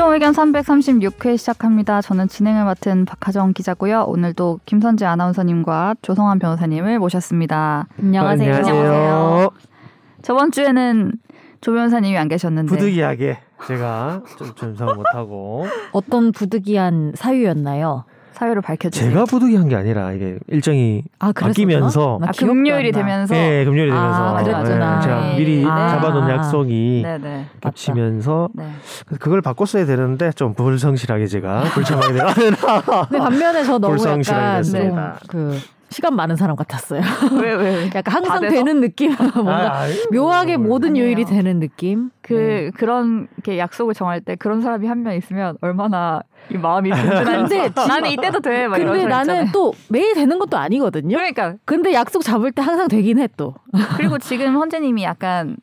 최종 의견 336회 시작합니다. 저는 진행을 맡은 박하정 기자고요. 오늘도 김선재 아나운서님과 조성환 변호사님을 모셨습니다. 안녕하세요. 안녕하세요. 저번 주에는 조 변호사님이 안 계셨는데 부득이하게 제가 좀 전성 못하고 어떤 부득이한 사유였나요? 사유를 밝혀주세요. 제가 부득이한 게 아니라 이게 일정이 아, 바뀌면서 아, 금요일이 되면서 네, 금요일이 되면서 아, 그랬구나. 네, 제가 네. 미리 아. 잡아놓은 약속이 네네. 겹치면서 네. 그걸 바꿨어야 되는데 좀 불성실하게 제가 불참하게 되가 근데 반면에 저 너무 불성실하게 약간 됐습니다. 좀그 시간 많은 사람 같았어요. 왜 왜? 약간 항상? 되는 느낌, 뭔가 묘하게 모든 아니에요. 요일이 되는 느낌. 그 네. 그런 이렇게 약속을 정할 때 그런 사람이 한 명 있으면 얼마나 이 마음이 진- 나는 이때도 돼. 막 근데 거 나는 있잖아요. 또 매일 되는 것도 아니거든요. 그러니까 근데 약속 잡을 때 항상 되긴 해 또. 그리고 지금 헌재님이 약간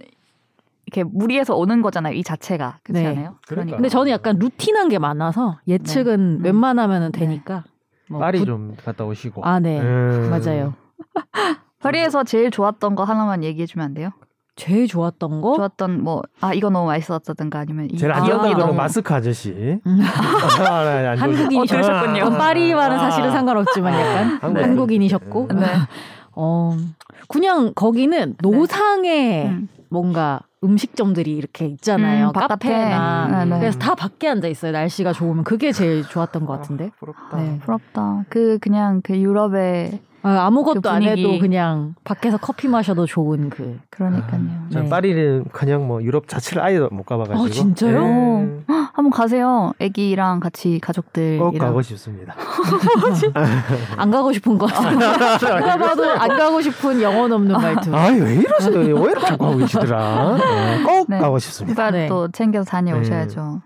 이렇게 무리해서 오는 거잖아요. 이 자체가 그렇지 네. 않아요? 그러니까. 근데 저는 약간 루틴한 게 많아서 예측은 네. 웬만하면은 네. 되니까. 뭐 빨리 부- 좀 갔다 오시고 아, 네. 음. 맞아요. 파리에서 제일 좋았던 거 하나만 얘기해 주면 안 돼요? 제일 좋았던 거? 좋았던 뭐 아 이거 너무 맛있었다든가 아니면 이 제일 안 아, 좋았던 거는 너무- 마스크 아저씨 음. 아, 네, 안 좋으시- 한국인이셨 어, 그러셨군요. 전 파리와는 사실은 아. 상관없지만 약간 한국 한국인이셨고 네. 어 그냥 거기는 노상에 음. 뭔가 음식점들이 이렇게 있잖아요 음, 바깥에. 카페나 네, 네. 그래서 다 밖에 앉아 있어요 날씨가 좋으면 그게 제일 좋았던 것 같은데 부럽다 네. 부럽다. 그 그냥 그 유럽의 아, 아무것도 그 안. 해도 그냥 밖에서 커피 마셔도 좋은 그 그러니까요. 전 네. 파리는 그냥 뭐 유럽 자체를 아예 못 가봐가지고 어, 진짜요? 네. 한번 가세요. 아기랑 같이 가족들이랑. 꼭 가고 싶습니다. 안 가고 싶은 거 같아요 누가 봐도 안 가고 싶은 영혼 없는 말투 아왜 이러세요? 왜 이렇게 하고 계시더라? 네, 꼭 네. 가고 싶습니다. 네. 또 챙겨서 다녀오셔야죠.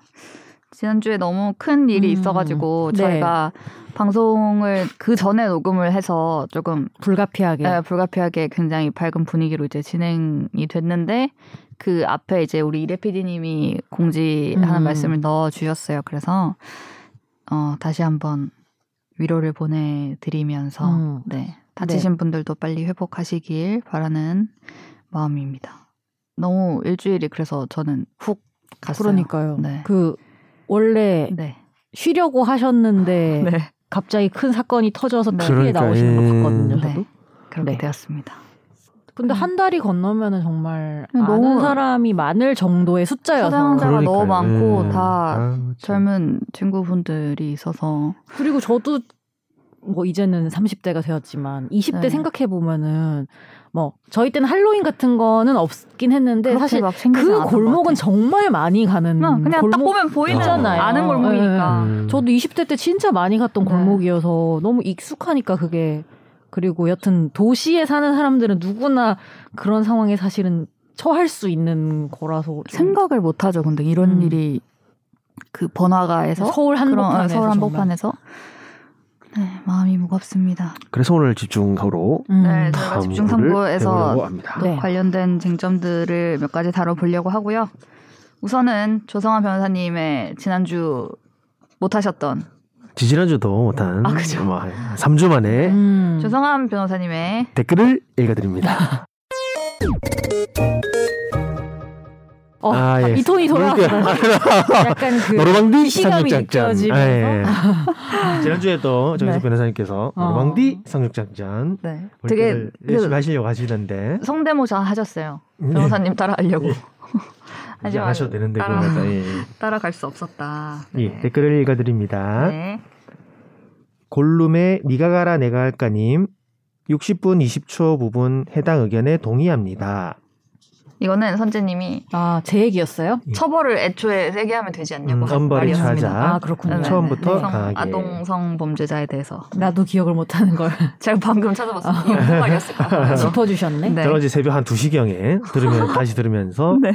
지난주에 너무 큰 일이 음. 있어가지고 네. 저희가 방송을 그 전에 녹음을 해서 조금 불가피하게 예, 불가피하게 굉장히 밝은 분위기로 이제 진행이 됐는데 그 앞에 이제 우리 이래 PD님이 공지하는 음. 말씀을 넣어 주셨어요. 그래서 어 다시 한번 위로를 보내드리면서 음. 네 다치신 분들도 빨리 회복하시길 바라는 마음입니다. 너무 일주일이 그래서 저는 훅 갔어요. 그러니까요 네. 그 원래 네. 쉬려고 하셨는데 네. 갑자기 큰 사건이 터져서 네. TV에 그러니까, 나오시는 거 예. 봤거든요. 네. 저도. 그렇게 네. 되었습니다. 근데 한 달이 건너면은 정말 음, 너무- 많은 사람이 많을 정도의 숫자여서 사상자가 너무 그러니까요. 많고 예. 다 아유, 참. 젊은 친구분들이 있어서 그리고 저도 뭐 이제는 30대가 되었지만 20대 네. 생각해 보면은 뭐 저희 때는 할로윈 같은 거는 없긴 했는데 사실 그 골목은. 정말 많이 가는 그냥, 그냥 딱 골목 보면 보이는 있잖아요. 아는 골목이니까. 음. 저도 20대 때 진짜 많이 갔던 네. 골목이어서 너무 익숙하니까 그게 그리고 여튼 도시에 사는 사람들은 누구나 그런 상황에 사실은 처할 수 있는 거라서 좀 생각을 못 하죠. 근데 이런 음. 일이 그 번화가에서 서울 그런, 어, 한복판에서 서울. 한복판에서 네, 마음이 무겁습니다. 그래서 오늘 집중하러 음. 네, 저희가 집중 탐구에서. 네. 관련된 쟁점들을 몇 가지 다뤄보려고 하고요. 우선은 조성환 변호사님의 지난주 못하셨던 지지난주도 못한 아, 그죠. 뭐 3주 만에 음. 조성환 변호사님의 댓글을 읽어드립니다. 어, 아, 예. 이 톤이 돌아왔어. 약간 그 시감이 상륙작전. 느껴지면서. 아, 예. 지난주에도 정석 네. 변호사님께서 어. 노르방디 상륙작전 네, 되게 되게 열심히 그 하시려고 하시는데 성대모사 하셨어요. 네. 변호사님 따라 하려고. 안 하셔도 되는데 따라- 그러면서 예. 따라갈 수 없었다. 예, 댓글을 읽어드립니다. 네. 골룸의 니가 가라 내가 할까님 60분 20초 부분 해당 의견에 동의합니다. 이거는 선재님이 아, 제 얘기였어요? 예. 처벌을 애초에 세게 하면 되지 않냐고 음, 한 엄벌이 말이었습니다. 차자. 아, 그렇군요. 네, 처음부터 성- 강하게. 아동 성 범죄자에 대해서 나도 기억을 못 하는 걸 제가 방금 찾아봤어요. 무슨 말이었을까? 짚어 주셨네. 네. 저는 어제 새벽 한 2시경에 들으면 다시 들으면서 네.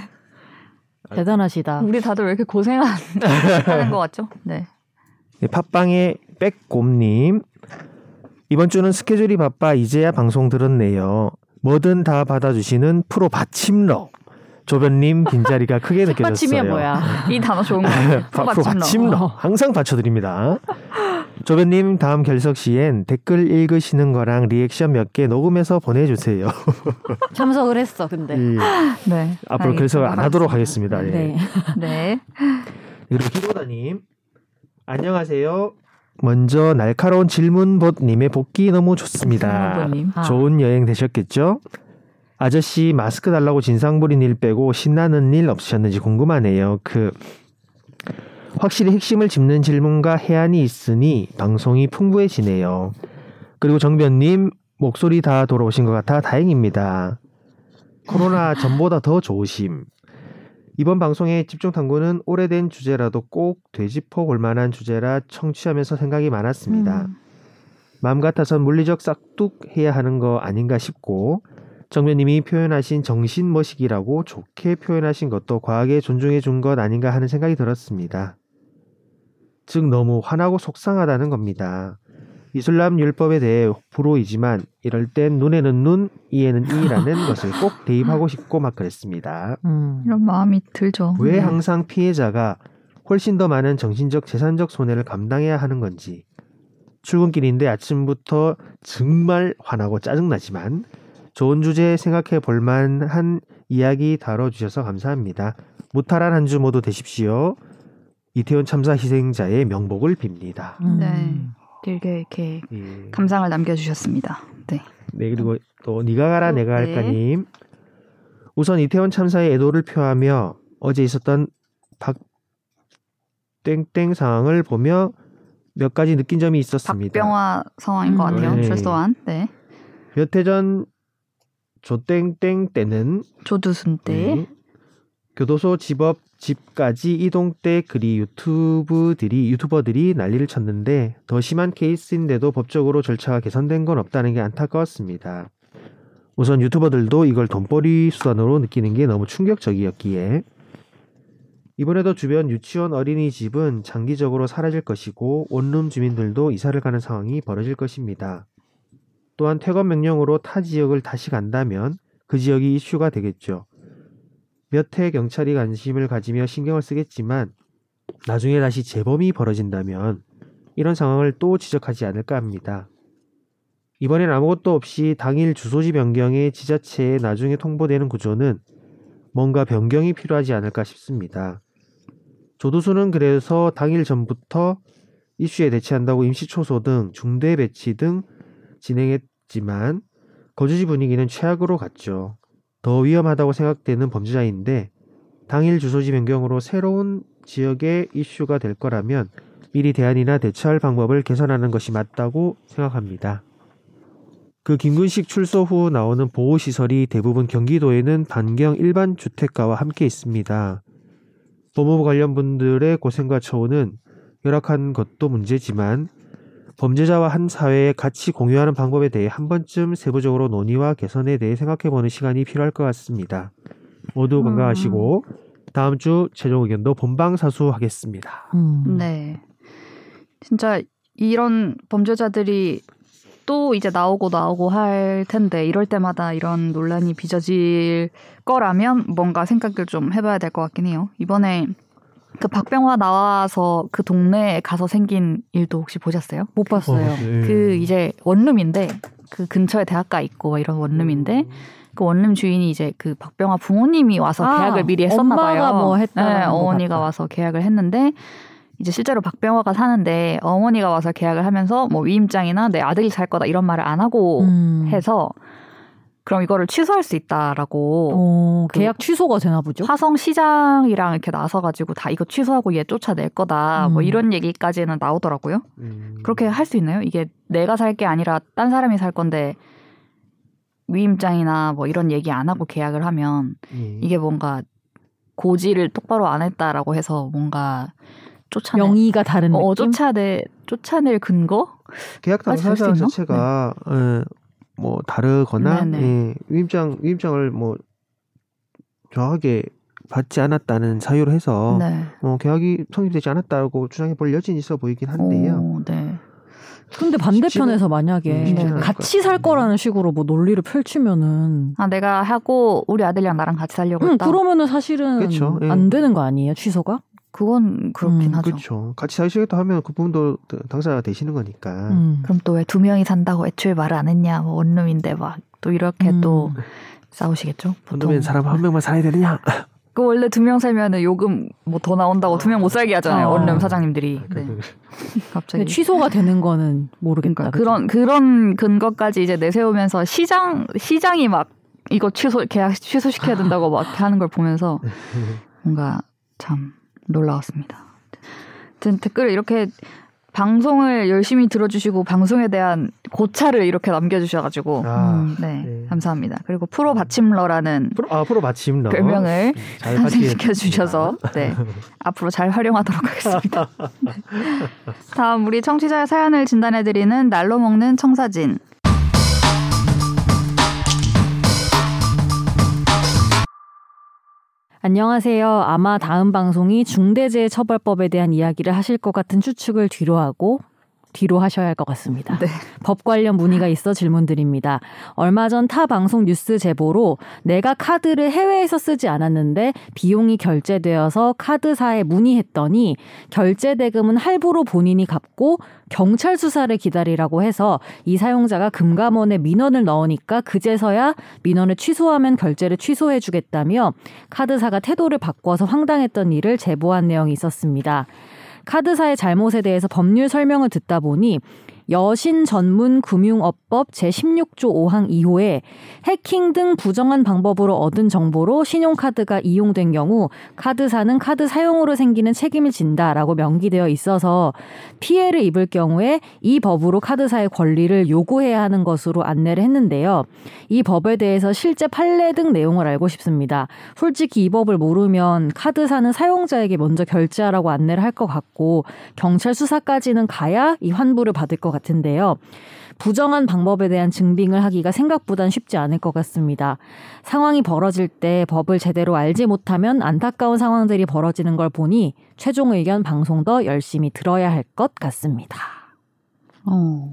대단하시다. 우리 다들 왜 이렇게 고생하는 것 같죠? 네. 예, 팟빵의 백곰님 이번 주는 스케줄이 바빠 이제야 방송 들었네요. 뭐든 다 받아주시는 프로 받침러 조변님 빈자리가 크게 느껴졌어요. 책받침이야 뭐야. 이 단어 좋은 거 프로 받침러. 받침러 항상 받쳐드립니다. 조변님 다음 결석 시엔 댓글 읽으시는 거랑 리액션 몇 개 녹음해서 보내주세요. 참석을 했어. 근데. 이, 네. 앞으로 알겠습니다. 결석을 안 하도록 하겠습니다. 예. 네. 네. 그리고 기도다님 안녕하세요. 먼저 날카로운 질문봇님의 복귀 너무 좋습니다. 아. 좋은 여행 되셨겠죠? 아저씨 마스크 달라고 진상 부린 일 빼고 신나는 일 없으셨는지 궁금하네요. 그 확실히 핵심을 짚는 질문과 해안이 있으니 방송이 풍부해지네요. 그리고 정변님 목소리 다 돌아오신 것 같아 다행입니다. 코로나 전보다 더 좋으심. 이번 방송의 집중 탐구는 오래된 주제라도 꼭 되짚어 볼 만한 주제라 청취하면서 생각이 많았습니다. 음. 마음 같아선 물리적 싹둑 해야 하는 거 아닌가 싶고 정면님이 표현하신 정신 머시기라고 좋게 표현하신 것도 과하게 존중해 준 것 아닌가 하는 생각이 들었습니다. 즉 너무 화나고 속상하다는 겁니다. 이슬람 율법에 대해 불호이지만 이럴 땐 눈에는 눈, 이에는 이라는 것을 꼭 대입하고 싶고 막 그랬습니다. 음. 이런 마음이 들죠. 왜 네. 항상 피해자가 훨씬 더 많은 정신적 재산적 손해를 감당해야 하는 건지 출근길인데 아침부터 정말 화나고 짜증나지만 좋은 주제 생각해 볼 만한 이야기 다뤄주셔서 감사합니다. 무탈한 한 주 모두 되십시오. 이태원 참사 희생자의 명복을 빕니다. 음. 네. 길게 이렇게 예. 감상을 남겨주셨습니다. 네. 네 그리고 또 니가 가라 내가 네. 할까님 우선 이태원 참사의 애도를 표하며 어제 있었던 박 땡땡 상황을 보며 몇 가지 느낀 점이 있었습니다. 박병화 상황인 것 음. 같아요. 네. 최소한. 네. 몇 해 전 조땡땡 때는 조두순 때. 네, 교도소 집업 집까지 이동 때 그리 유튜브들이 유튜버들이 난리를 쳤는데 더 심한 케이스인데도 법적으로 절차가 개선된 건 없다는 게 안타까웠습니다. 우선 유튜버들도 이걸 돈벌이 수단으로 느끼는 게 너무 충격적이었기에 이번에도 주변 유치원 어린이집은 장기적으로 사라질 것이고 원룸 주민들도 이사를 가는 상황이 벌어질 것입니다. 또한 퇴건 명령으로 타 지역을 다시 간다면 그 지역이 이슈가 되겠죠. 몇 해 경찰이 관심을 가지며 신경을 쓰겠지만 나중에 다시 재범이 벌어진다면 이런 상황을 또 지적하지 않을까 합니다. 이번엔 아무것도 없이 당일 주소지 변경에 지자체에 나중에 통보되는 구조는 뭔가 변경이 필요하지 않을까 싶습니다. 조두수는 그래서 당일 전부터 이슈에 대처한다고 임시 초소 등 중대 배치 등 진행했지만 거주지 분위기는 최악으로 갔죠. 더 위험하다고 생각되는 범죄자인데 당일 주소지 변경으로 새로운 지역의 이슈가 될 거라면 미리 대안이나 대처할 방법을 개선하는 것이 맞다고 생각합니다. 그 김근식 출소 후 나오는 보호시설이 대부분 경기도에는 반경 일반 주택가와 함께 있습니다. 법무부 관련 분들의 고생과 처우는 열악한 것도 문제지만 범죄자와 한 사회에 같이 공유하는 방법에 대해 한 번쯤 세부적으로 논의와 개선에 대해 생각해보는 시간이 필요할 것 같습니다. 모두 음. 건강하시고 다음 주 최종 의견도 본방사수하겠습니다. 음. 네. 진짜 이런 범죄자들이 또 이제 나오고 나오고 할 텐데 이럴 때마다 이런 논란이 빚어질 거라면 뭔가 생각을 좀 해봐야 될 것 같긴 해요. 이번에 그 박병화 나와서 그 동네에 가서 생긴 일도 혹시 보셨어요? 못 봤어요. 네. 그 이제 원룸인데 그 근처에 대학가 있고 이런 원룸인데 그 원룸 주인이 이제 그 박병화 부모님이 와서 아, 계약을 미리 했었나 엄마가 봐요. 뭐 했다라는 네, 것 어머니가 같다. 와서 계약을 했는데 이제 실제로 박병화가 사는데 어머니가 와서 계약을 하면서 뭐 위임장이나 내 아들이 살 거다 이런 말을 안 하고 음. 해서 그럼 이거를 취소할 수 있다라고 어, 그 계약 취소가 되나 보죠? 화성 시장이랑 이렇게 나서가지고 다 이거 취소하고 얘 쫓아낼 거다 뭐 음. 이런 얘기까지는 나오더라고요. 음. 그렇게 할 수 있나요? 이게 내가 살 게 아니라 딴 사람이 살 건데 위임장이나 뭐 이런 얘기 안 하고 계약을 하면 예. 이게 뭔가 고지를 똑바로 안 했다라고 해서 뭔가 쫓아내 명의가 다른 어, 느낌? 쫓아내 쫓아낼 근거? 계약 당사자 될수 있나? 자체가 예, 뭐 다르거나 네네. 예, 위임장 위임장을 뭐 정확하게 받지 않았다는 사유로 해서 네. 어, 계약이 성립되지 않았다고 주장해 볼 여지는 있어 보이긴 한데요. 오, 네. 근데 반대편에서 음, 만약에 않을 같이 것 살. 거라는 식으로 뭐 논리를 펼치면은 아 내가 하고 우리 아들이랑 나랑 같이 살려고 음, 했다. 그러면은 사실은 그쵸, 예. 안 되는 거 아니에요 취소가? 그건 그렇긴 음, 하죠. 그렇죠. 같이 사시겠다 하면 그 부분도 당사자가 되시는 거니까. 음. 그럼 또 왜 두 명이 산다고 애초에 말을 안 했냐? 뭐 원룸인데 막 또 이렇게 음. 또 싸우시겠죠. 보통. 사람 한 명만 살아야 되느냐? 그 원래 두 명 살면은 요금 뭐 더 나온다고 두 명 못 살게 하잖아요. 어. 원룸 사장님들이. 네. 근데 갑자기. 취소가 되는 거는 모르겠다. 그러니까 그런 그런 근거까지 이제 내세우면서 시장 시장이 막 이거 취소 계약 취소시켜야 된다고 막 하는 걸 보면서 뭔가 참 놀라웠습니다. 아무튼 댓글 이렇게 방송을 열심히 들어주시고 방송에 대한 고찰을 이렇게 남겨주셔가지고 아, 음, 네, 네. 감사합니다. 그리고 프로 받침러라는 프로, 아, 프로 마침러. 별명을 잘 탄생시켜 주셔서 네 앞으로 잘 활용하도록 하겠습니다. 네. 다음 우리 청취자의 사연을 진단해드리는 날로 먹는 청사진. 안녕하세요. 아마 다음 방송이 중대재해처벌법에 대한 이야기를 하실 것 같은 추측을 뒤로 하고 뒤로 하셔야 할 것 같습니다. 네. 법 관련 문의가 있어 질문드립니다. 얼마 전 타 방송 뉴스 제보로 내가 카드를 해외에서 쓰지 않았는데 비용이 결제되어서 카드사에 문의했더니 결제 대금은 할부로 본인이 갚고 경찰 수사를 기다리라고 해서 이 사용자가 금감원에 민원을 넣으니까 그제서야 민원을 취소하면 결제를 취소해 주겠다며 카드사가 태도를 바꿔서 황당했던 일을 제보한 내용이 있었습니다. 카드사의 잘못에 대해서 법률 설명을 듣다 보니 여신 전문 금융업법 제16조 5항 2호에 해킹 등 부정한 방법으로 얻은 정보로 신용카드가 이용된 경우 카드사는 카드 사용으로 생기는 책임을 진다라고 명기되어 있어서 피해를 입을 경우에 이 법으로 카드사의 권리를 요구해야 하는 것으로 안내를 했는데요. 이 법에 대해서 실제 판례 등 내용을 알고 싶습니다. 솔직히 이 법을 모르면 카드사는 사용자에게 먼저 결제하라고 안내를 할 것 같고 경찰 수사까지는 가야 이 환불을 받을 것 같은데요. 부정한 방법에 대한 증빙을 하기가 생각보단 쉽지 않을 것 같습니다. 상황이 벌어질 때 법을 제대로 알지 못하면 안타까운 상황들이 벌어지는 걸 보니 최종 의견 방송도 열심히 들어야 할 것 같습니다. 어.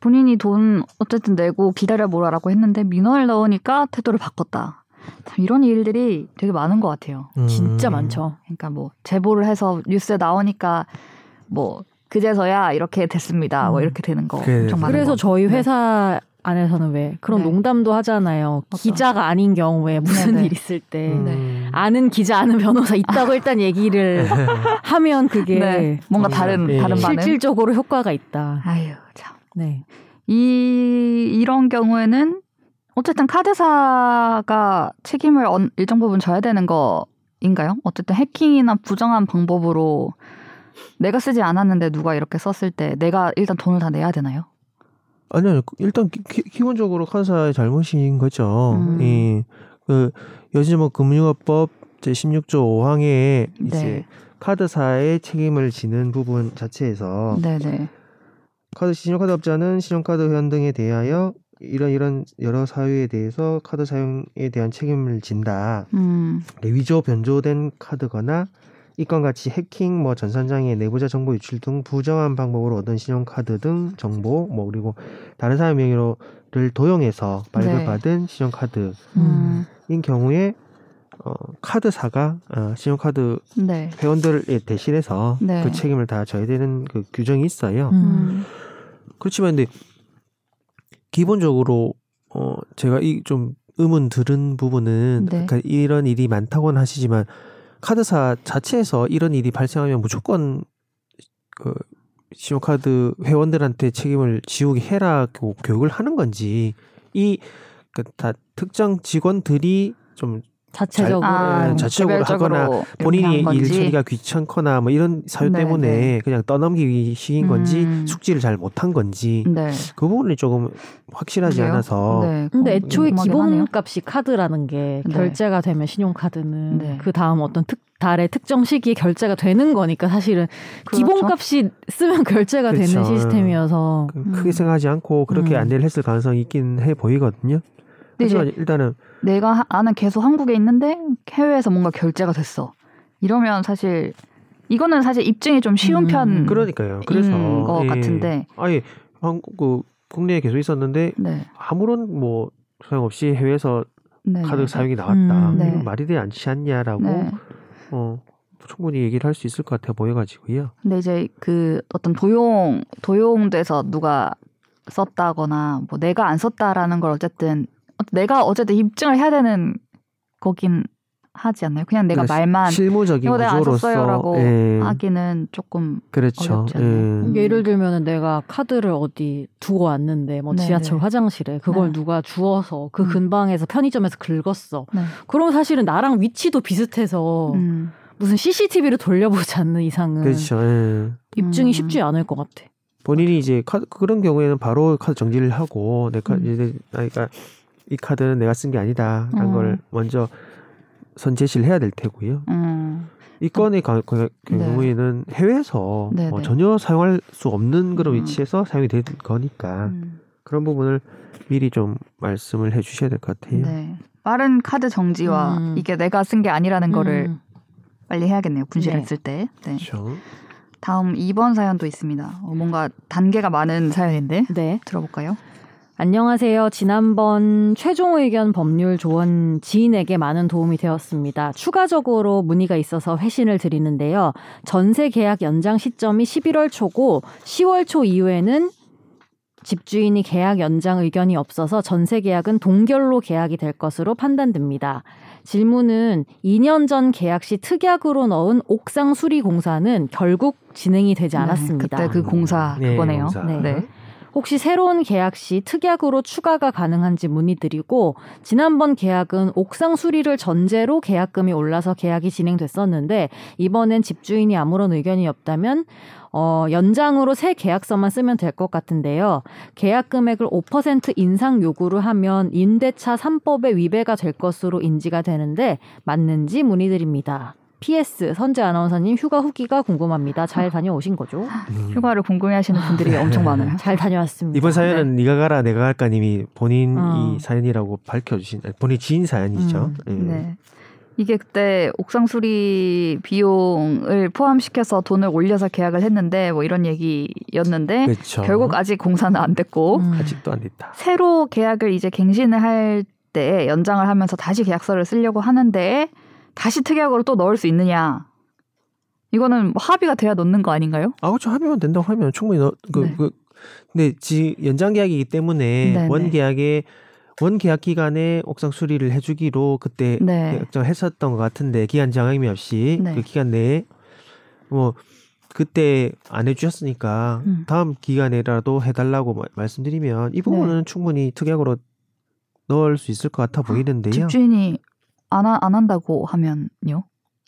본인이 돈 어쨌든 내고 기다려 보라라고 했는데 민원을 넣으니까 태도를 바꿨다. 참 이런 일들이 되게 많은 것 같아요. 진짜 음. 많죠. 그러니까 뭐 제보를 해서 뉴스에 나오니까 뭐 그제서야 이렇게 됐습니다. 뭐 음. 이렇게 되는 거 그래, 엄청 많은 그래서 거. 저희 회사 안에서는 왜 그런 네. 농담도 하잖아요. 기자가 아닌 경우에 무슨 네네. 일 있을 때 음. 네. 아는 기자 아는 변호사 있다고 일단 얘기를 하면 그게 네. 뭔가 다른 예. 다른 반응. 실질적으로 효과가 있다. 아유 참. 네. 이 이런 경우에는 어쨌든 카드사가 책임을 언- 일정 부분 져야 되는 거인가요? 어쨌든 해킹이나 부정한 방법으로 내가 쓰지 않았는데 누가 이렇게 썼을 때 내가 일단 돈을 다 내야 되나요? 아니요, 일단 기, 기본적으로 카드사의 잘못인 거죠. 음. 이, 그, 요즘 뭐 금융업법 제 16조 5항에 이제 네. 카드사의 책임을 지는 부분 자체에서 네네. 카드 신용카드 업자는 신용카드 회원 등에 대하여 이런 이런 여러 사유에 대해서 카드 사용에 대한 책임을 진다. 음. 위조 변조된 카드거나 이건 같이 해킹, 뭐 전산장애, 내부자 정보 유출 등 부정한 방법으로 얻은 신용카드 등 정보, 뭐 그리고 다른 사람 명의로를 도용해서 발급받은 신용카드인 음. 경우에 어, 카드사가 어, 신용카드 네. 회원들을 대신해서 네. 그 책임을 다 져야 되는 그 규정이 있어요. 음. 음. 그렇지만 근데 기본적으로 어 제가 이 좀 의문 들은 부분은 네. 그러니까 이런 일이 많다고는 하시지만 카드사 자체에서 이런 일이 발생하면 무조건 그 신용카드 회원들한테 책임을 지우게 해라고 교육을 하는 건지 이다 특정 직원들이 좀 자체적으로 아, 네, 자체적으로 하거나 본인이 한 일. 처리가 귀찮거나 뭐 이런 사유 네, 때문에 네. 그냥 떠넘기기 식인 건지 음. 숙지를 잘 못한 건지 네. 그 부분이 조금 확실하지 그래요? 않아서 네. 근데 어, 애초에. 기본값이 카드라는 게 네. 결제가 되면 신용카드는 네. 그 다음 어떤 특 달의 특정 시기에 결제가 되는 거니까 사실은 그렇죠. 기본값이 쓰면 결제가 되는 그렇죠. 시스템이어서 그 음. 크게 생각하지 않고 그렇게 음. 안내를 했을 가능성이 있긴 해 보이거든요. 이제 하지만 일단은 내가 하- 나는 계속 한국에 있는데 해외에서 뭔가 결제가 됐어. 이러면 사실 이거는 사실 입증이 좀 쉬운 음. 편 그러니까요. 그래서 것 예. 같은데. 아예 한국 그 국내에 계속 있었는데 네. 아무런 뭐 소용 없이 해외에서 네. 카드 사용이 나왔다. 음. 네. 말이 되지 않지 않냐라고 네. 어 충분히 얘기를 할 수 있을 것 같아 보여가지고요. 근데 이제 그 어떤 도용 도용돼서 누가 썼다거나 뭐 내가 안 썼다라는 걸 어쨌든 내가 어쨌든 입증을 해야 되는 거긴 하지 않나요? 그냥 내가 그러니까 말만 실무적인 이거 내가 안 구조로서 예, 하기는 조금 그렇죠. 어렵지 않나요? 예. 예를 들면은 내가 카드를 어디 두고 왔는데 뭐 네네. 지하철 화장실에 그걸 네. 누가 주워서 그 음. 근방에서 편의점에서 긁었어. 네. 그럼 사실은 나랑 위치도 비슷해서 음. 무슨 CCTV를 돌려보지 않는 이상은 그렇죠. 예. 입증이 음. 쉽지 않을 것 같아. 본인이 이제 카드 그런 경우에는 바로 카드 정지를 하고 내 카드 음. 이제 그러니까 이 카드는 내가 쓴 게 아니다라는 음. 걸 먼저 선 제시를 해야 될 테고요. 음. 이 건의 가- 그 경우에는 해외에서 네, 뭐 네. 전혀 사용할 수 없는 그런 음. 위치에서 사용이 된 거니까 음. 그런 부분을 미리 좀 말씀을 해주셔야 될 것 같아요. 네. 빠른 카드 정지와 음. 이게 내가 쓴 게 아니라는 거를 음. 빨리 해야겠네요. 분실했을 네. 때. 네. 그렇죠. 다음 2번 사연도 있습니다. 어, 뭔가 단계가 많은 사연인데 네. 들어볼까요? 안녕하세요. 지난번 최종 의견 법률 조언 지인에게 많은 도움이 되었습니다. 추가적으로 문의가 있어서 회신을 드리는데요. 전세 계약 연장 시점이 11월 초고 10월 초 이후에는 집주인이 계약 연장 의견이 없어서 전세 계약은 동결로 계약이 될 것으로 판단됩니다. 질문은 2년 전 계약 시 특약으로 넣은 옥상 수리 공사는 결국 진행이 되지 네, 않았습니다. 그때 그 공사 네, 그거네요. 공사. 네. 네. 혹시 새로운 계약 시 특약으로 추가가 가능한지 문의드리고 지난번 계약은 옥상 수리를 전제로 계약금이 올라서 계약이 진행됐었는데 이번엔 집주인이 아무런 의견이 없다면 어, 연장으로 새 계약서만 쓰면 될 것 같은데요. 계약 금액을 5% 인상 요구를 하면 임대차 3법의 위배가 될 것으로 인지가 되는데 맞는지 문의드립니다. PS 선재 아나운서님 휴가 후기가 궁금합니다. 잘 다녀오신 거죠? 음. 휴가를 궁금해하시는 분들이 엄청 많아요. 잘 다녀왔습니다. 이번 사연은 네. 네가 가라 내가 갈까님이 본인이 어. 사연이라고 밝혀주신 본인 지인 사연이죠. 예. 네. 이게 그때 옥상 수리 비용을 포함시켜서 돈을 올려서 계약을 했는데 뭐 이런 얘기였는데 그렇죠. 결국 아직 공사는 안 됐고 음. 아직도 안 됐다. 새로 계약을 이제 갱신을 할 때 연장을 하면서 다시 계약서를 쓰려고 하는데 다시 특약으로 또 넣을 수 있느냐? 이거는 뭐 합의가 돼야 넣는 거 아닌가요? 아 그렇죠. 하면 된다고 하면 충분히 너, 그, 네. 그 근데 지 연장 계약이기 때문에 네, 원 네. 계약에 원 계약 기간에 옥상 수리를 해주기로 그때 네. 결정했었던 것 같은데 기한 장애미 없이 네. 그 기간 내에 뭐 그때 안 해주셨으니까 음. 다음 기간에라도 해달라고 마- 말씀드리면 이 부분은 네. 충분히 특약으로 넣을 수 있을 것 같아 보이는데요. 집주인이 안, 하- 안 한다고 하면요?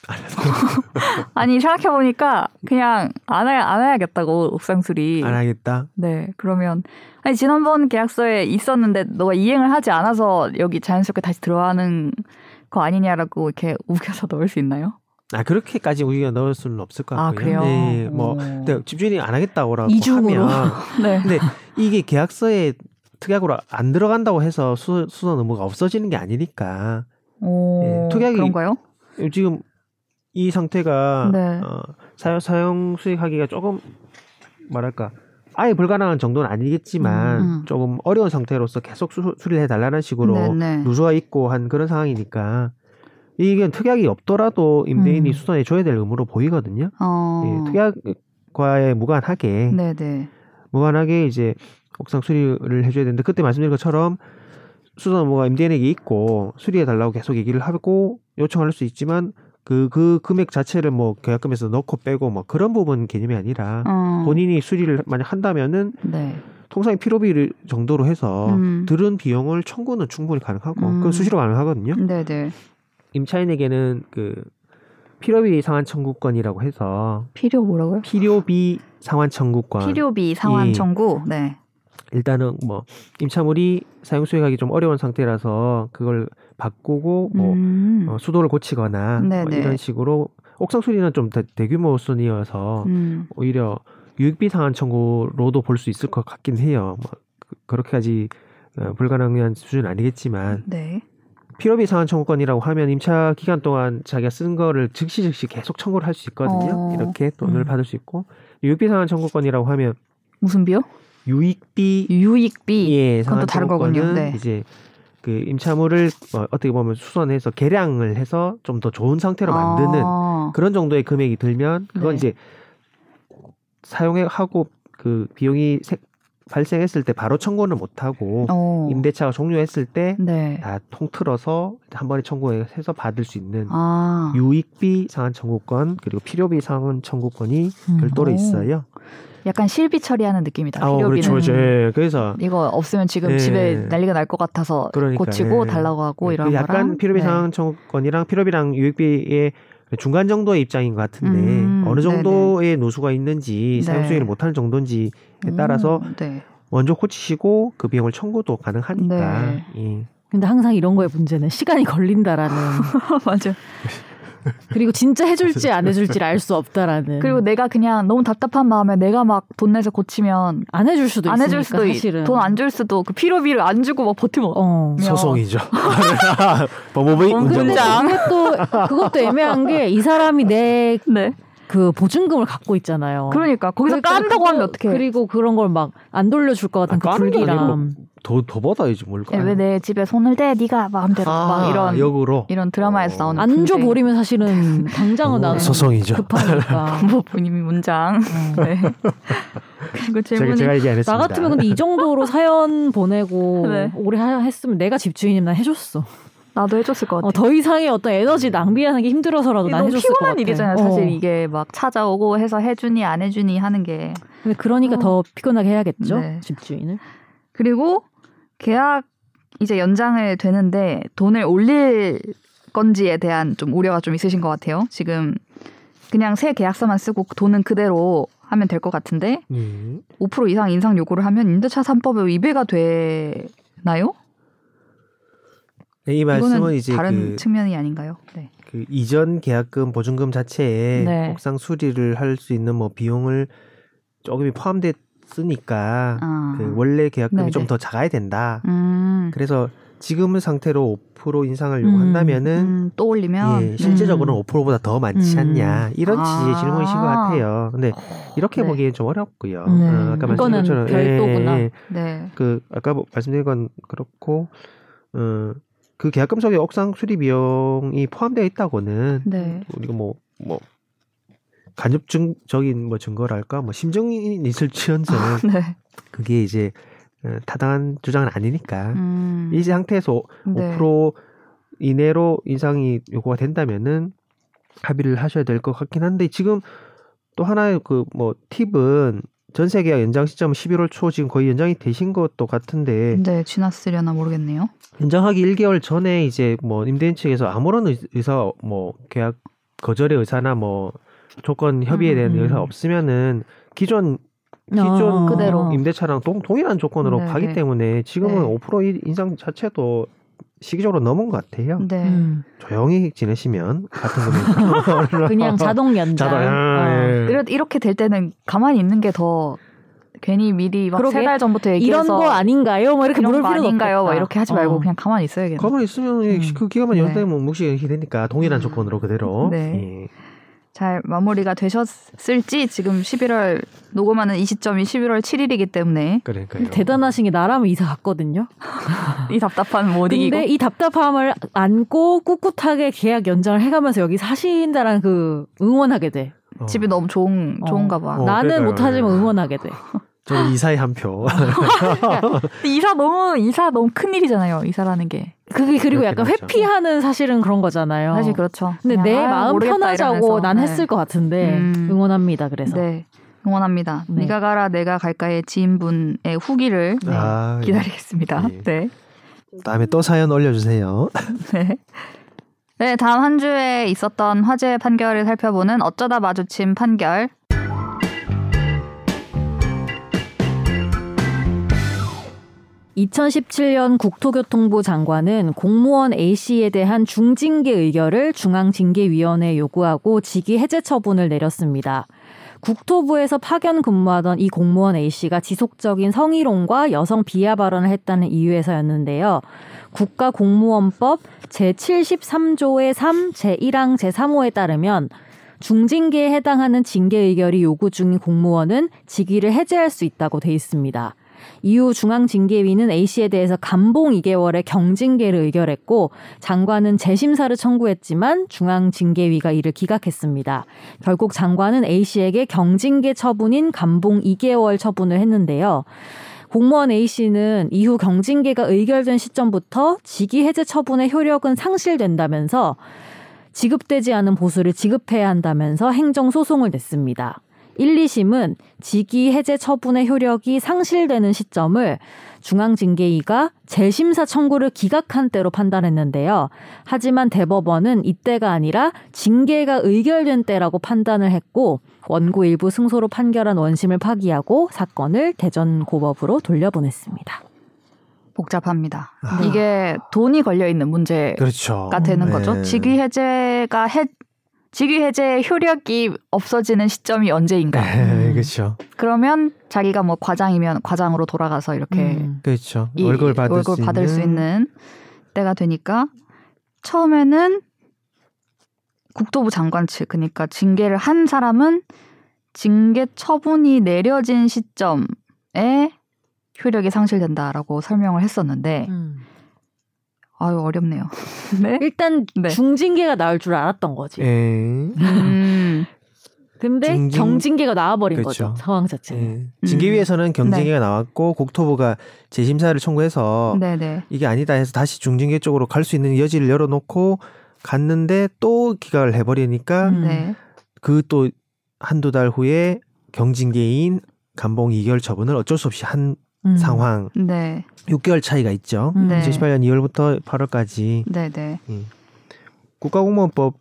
아니 생각해 보니까 그냥 안, 해, 안 해야겠다고 옥상 수리. 안 하겠다. 네 그러면 아니 지난번 계약서에 있었는데 너가 이행을 하지 않아서 여기 자연스럽게 다시 들어가는 거 아니냐라고 이렇게 우겨서 넣을 수 있나요? 아 그렇게까지 우리가 넣을 수는 없을 것 아, 같고요. 그래요? 네, 뭐 오. 근데 집주인이 안 하겠다고라고 이중으로. 하면 네. 근데 이게 계약서에 특약으로 안 들어간다고 해서 수, 수선 의무가 없어지는 게 아니니까 오, 예, 특약이- 그런가요? 지금 이 상태가 네. 어, 사용, 사용 수익하기가 조금 뭐랄까 아예 불가능한 정도는 아니겠지만 음. 조금 어려운 상태로서 계속 수, 수리를 해달라는 식으로 네 네. 누수가 있고 한 그런 상황이니까 이게 특약이 없더라도 임대인이 음. 수선해 줘야 될 의무로 보이거든요. 어. 예, 특약과에 무관하게 네네. 무관하게 이제 옥상 수리를 해줘야 되는데 그때 말씀드린 것처럼 의무가 임대인에게 있고 수리해 달라고 계속 얘기를 하고 요청할 수 있지만 그 그 금액 자체를 뭐 계약금에서 넣고 빼고 뭐 그런 부분 개념이 아니라 어. 본인이 수리를 만약 한다면은 네. 통상의 필요비 정도로 해서 음. 들은 비용을 청구는 충분히 가능하고 음. 그건 수시로 가능하거든요. 네네. 임차인에게는 그 필요비 상환 청구권이라고 해서 필요 뭐라고요? 필요비 상환 청구권 필요비 상환 이- 청구. 네. 일단은 뭐 임차물이 사용 수익하기 좀 어려운 상태라서 그걸 바꾸고 뭐 음. 어, 수도를 고치거나 뭐. 이런 식으로 옥상 수리는 좀 대, 대규모 순이어서 음. 오히려 유익비 상환 청구로도 볼 수 있을 것 같긴 해요. 뭐 그- 그렇게까지 어, 불가능한 수준은 아니겠지만 네. 필요비 상환 청구권이라고 하면 임차 기간 동안 자기가 쓴 거를 즉시 즉시 계속 청구를 할 수 있거든요. 어. 이렇게 돈을 음. 받을 수 있고 유익비 상환 청구권이라고 하면 무슨 비요? 유익비 유익비. 예, 그건 상환 또 다른 거군요. 청구권은 네. 이제 그 임차물을 어, 어떻게 보면 수선해서 개량을 해서 좀 더 좋은 상태로 만드는 아. 그런 정도의 금액이 들면 그건 네. 이제 사용해 하고 그 비용이 세- 발생했을 때 바로 청구는 못 하고 어. 임대차가 종료했을 때다 네. 통틀어서 한 번에 청구해서 받을 수 있는 아. 유익비 상환 청구권 그리고 필요비 상환 청구권이 음. 별도로 오. 있어요. 약간 실비 처리하는 느낌이다. 아. 그렇죠, 그렇죠. 예, 그래서 이거 없으면 지금 예. 집에 난리가 날 것 같아서 그러니까, 고치고 예. 달라고 하고 그 이런 약간 거랑 필요비 네. 상환 청구권이랑 필요비랑 유익비의 중간 정도의 입장인 것 같은데 음, 어느 정도의 누수가 있는지 사용 네. 수익을 못하는 정도인지에 음, 따라서 네. 먼저 고치시고 그 비용을 청구도 가능하니까 네. 예. 근데 항상 이런 거의 문제는 시간이 걸린다라는 맞아. 그리고 진짜 해줄지 안 해줄지를 알 수 없다라는 그리고 내가 그냥 너무 답답한 마음에 내가 막 돈 내서 고치면 안 해줄 수도 안 있으니까 해줄 수도 사실은 돈 안 줄 수도 그 필요비를 안 주고 막 버티면 어. 야. 소송이죠. 법무부의 어, 문제. 근데 근데 그것도 그것도 애매한 게 이 사람이 내 네. 그 보증금을 갖고 있잖아요. 그러니까 거기서 그러니까 깐다고 하면 어떡해. 그리고 그런 걸 막 안 돌려줄 것 같은 아, 그 불길함. 더, 더 받아야지 뭘. 예, 왜내 집에 손을 대 네가 마음대로 아, 막 이런 역으로 이런 드라마에서 어. 나오는 안 줘. 버리면 사실은 당장은 어, 나는 소송이죠. 급하니까. 법무부님이 문장. 어. 네. 그리고 제가, 질문이 제가 했습니다. 나 같으면 근데 이 정도로 사연 보내고 네. 오래 하- 했으면 내가 집주인이면 난 해줬어. 나도 해줬을 것 같아. 어, 더 이상의 어떤 에너지 낭비하는 게 힘들어서라도 난 너무 해줬을 것 피곤한 같아. 일이잖아요. 어. 사실 이게 막 찾아오고 해서 해주니 안 해주니 하는 게. 근데 그러니까 어. 더 피곤하게 해야겠죠. 네. 집주인을. 그리고 계약 이제 연장을 되는데 돈을 올릴 건지에 대한 좀 우려가 좀 있으신 것 같아요. 지금 그냥 새 계약서만 쓰고 돈은 그대로 하면 될 것 같은데 음. 5% 이상 인상 요구를 하면 임대차 3법에 위배가 되나요? 네, 이 말씀은 이제 다른 그, 측면이 아닌가요? 네. 그 이전 계약금 보증금 자체에 네. 옥상 수리를 할 수 있는 뭐 비용을 조금이 포함됐으니까 아. 그 원래 계약금이 네네. 좀더 작아야 된다. 음, 그래서 지금의 상태로 5% 인상을 요구한다면은 음, 또 올리면 예, 실제적으로는 음. 5%보다 더 많지 음. 않냐 이런 아. 취지의 질문이신 것 같아요. 근데 이렇게 네. 보기엔 좀 어렵고요. 네. 어, 아까 말씀드린 것처럼 별도구나. 예, 예. 네. 그 아까 뭐 말씀드린 건 그렇고 어, 그 계약 금 속에 옥상 수리 비용이 포함되어 있다고는 네. 우리가 뭐뭐 간접적인 뭐 증거랄까 뭐 심증이 있을지언정 네. 그게 이제 어, 타당한 주장은 아니니까 음, 이 상태에서 네. 5% 이내로 인상이 요구가 된다면은 합의를 하셔야 될 것 같긴 한데 지금 또 하나의 그 뭐 팁은 전세 계약 연장 시점 11월 초 지금 거의 연장이 되신 것도 같은데 네, 지났으려나 모르겠네요. 연장하기 1개월 전에 이제 뭐 임대인 측에서 아무런 의- 의사 뭐 계약 거절의 의사나 뭐 조건 협의에 대한 음. 의사 없으면은 기존 기존 어. 그대로. 임대차랑 동, 동일한 조건으로 네, 가기 네. 때문에 지금은 네. 5% 인상 자체도 시기적으로 넘은 것 같아요. 네. 음. 조용히 지내시면 같은 금액 그냥 자동 연장. 자동 어. 예. 이렇, 이렇게 될 때는 가만히 있는 게 더 괜히 미리 막. 세 달 전부터 이런 얘기해서 거 아닌가요? 뭐 이렇게 이런 물을 거 필요는 아닌가요? 막 이렇게 하지 말고 어. 그냥 가만히 있어야겠네. 가만히 있으면 음. 그 기간만 네. 연장되면 묵시이 되니까 동일한 음. 조건으로 그대로. 네. 예. 잘 마무리가 되셨을지 지금 11월 녹음하는 이 시점이 11월 7일이기 때문에 그러니까요. 대단하신 게 나라면 이사 갔거든요. 이 답답한 못 이기고 근데 이 답답함을 안고 꿋꿋하게 계약 연장을 해가면서 여기 사신다라는 그 응원하게 돼. 어. 집이 너무 좋은 어. 좋은가 봐. 어, 나는 그러니까요. 못하지만 응원하게 돼. 저는 이사의 한 표. 이사 너무 이사 너무 큰 일이잖아요. 이사라는 게 그게 그리고 약간 하죠. 회피하는 사실은 그런 거잖아요. 사실 그렇죠. 근데 내 아유, 마음 모르겠다 편하자고 이러면서. 난 네. 했을 것 같은데 음. 응원합니다. 그래서 네. 응원합니다. 네. 네가 가라 내가 갈까의 지인분의 후기를 네, 아, 예. 기다리겠습니다. 예. 네. 다음에 또 사연 올려주세요. 네. 네, 다음 한 주에 있었던 화제 판결을 살펴보는 어쩌다 마주친 판결. (2017년) 국토교통부 장관은 공무원 A씨에 대한 중징계 의결을 중앙징계위원회에 요구하고 직위 해제 처분을 내렸습니다. 국토부에서 파견 근무하던 이 공무원 A씨가 지속적인 성희롱과 여성 비하 발언을 했다는 이유에서였는데요. 국가공무원법 제73조의 3, 제1항 제3호에 따르면 중징계에 해당하는 징계 의결이 요구 중인 공무원은 직위를 해제할 수 있다고 돼 있습니다. 이후 중앙징계위는 A씨에 대해서 감봉 2개월의 경징계를 의결했고 장관은 재심사를 청구했지만 중앙징계위가 이를 기각했습니다. 결국 장관은 A씨에게 경징계 처분인 감봉 2개월 처분을 했는데요. 공무원 A 씨는 이후 경징계가 의결된 시점부터 직위 해제 처분의 효력은 상실된다면서 지급되지 않은 보수를 지급해야 한다면서 행정 소송을 냈습니다. 1, 2심은 직위 해제 처분의 효력이 상실되는 시점을 중앙징계위가 재심사 청구를 기각한 때로 판단했는데요. 하지만 대법원은 이때가 아니라 징계가 의결된 때라고 판단을 했고 원고 일부 승소로 판결한 원심을 파기하고 사건을 대전고법으로 돌려보냈습니다. 복잡합니다. 아. 이게 돈이 걸려 있는 문제가 그렇죠. 되는 거죠. 네. 직위 해제가 해 직위 해제 효력이 없어지는 시점이 언제인가? 네, 그렇죠. 그러면 자기가 뭐 과장이면 과장으로 돌아가서 이렇게 음. 그렇죠. 이 월급을 받을, 월급을 수, 받을 있는 수 있는 때가 되니까 처음에는 국토부 장관 측 그러니까 징계를 한 사람은 징계 처분이 내려진 시점에 효력이 상실된다라고 설명을 했었는데 음. 아유 어렵네요. 네. 일단 네. 중징계가 나올 줄 알았던 거지. 예. 음, 근데 중징- 경징계가 나와버린 그렇죠. 거죠. 상황 자체는. 예. 징계위에서는 경징계가 네. 나왔고 국토부가 재심사를 청구해서 네네. 이게 아니다 해서 다시 중징계 쪽으로 갈 수 있는 여지를 열어놓고 갔는데 또 기각을 해버리니까 음. 네. 그또 한두 달 후에 경징계인 감봉 이결 처분을 어쩔 수 없이 한 음. 상황 네. 6개월 차이가 있죠. 음. 네. 2018년 2월부터 8월까지 네네. 국가공무원법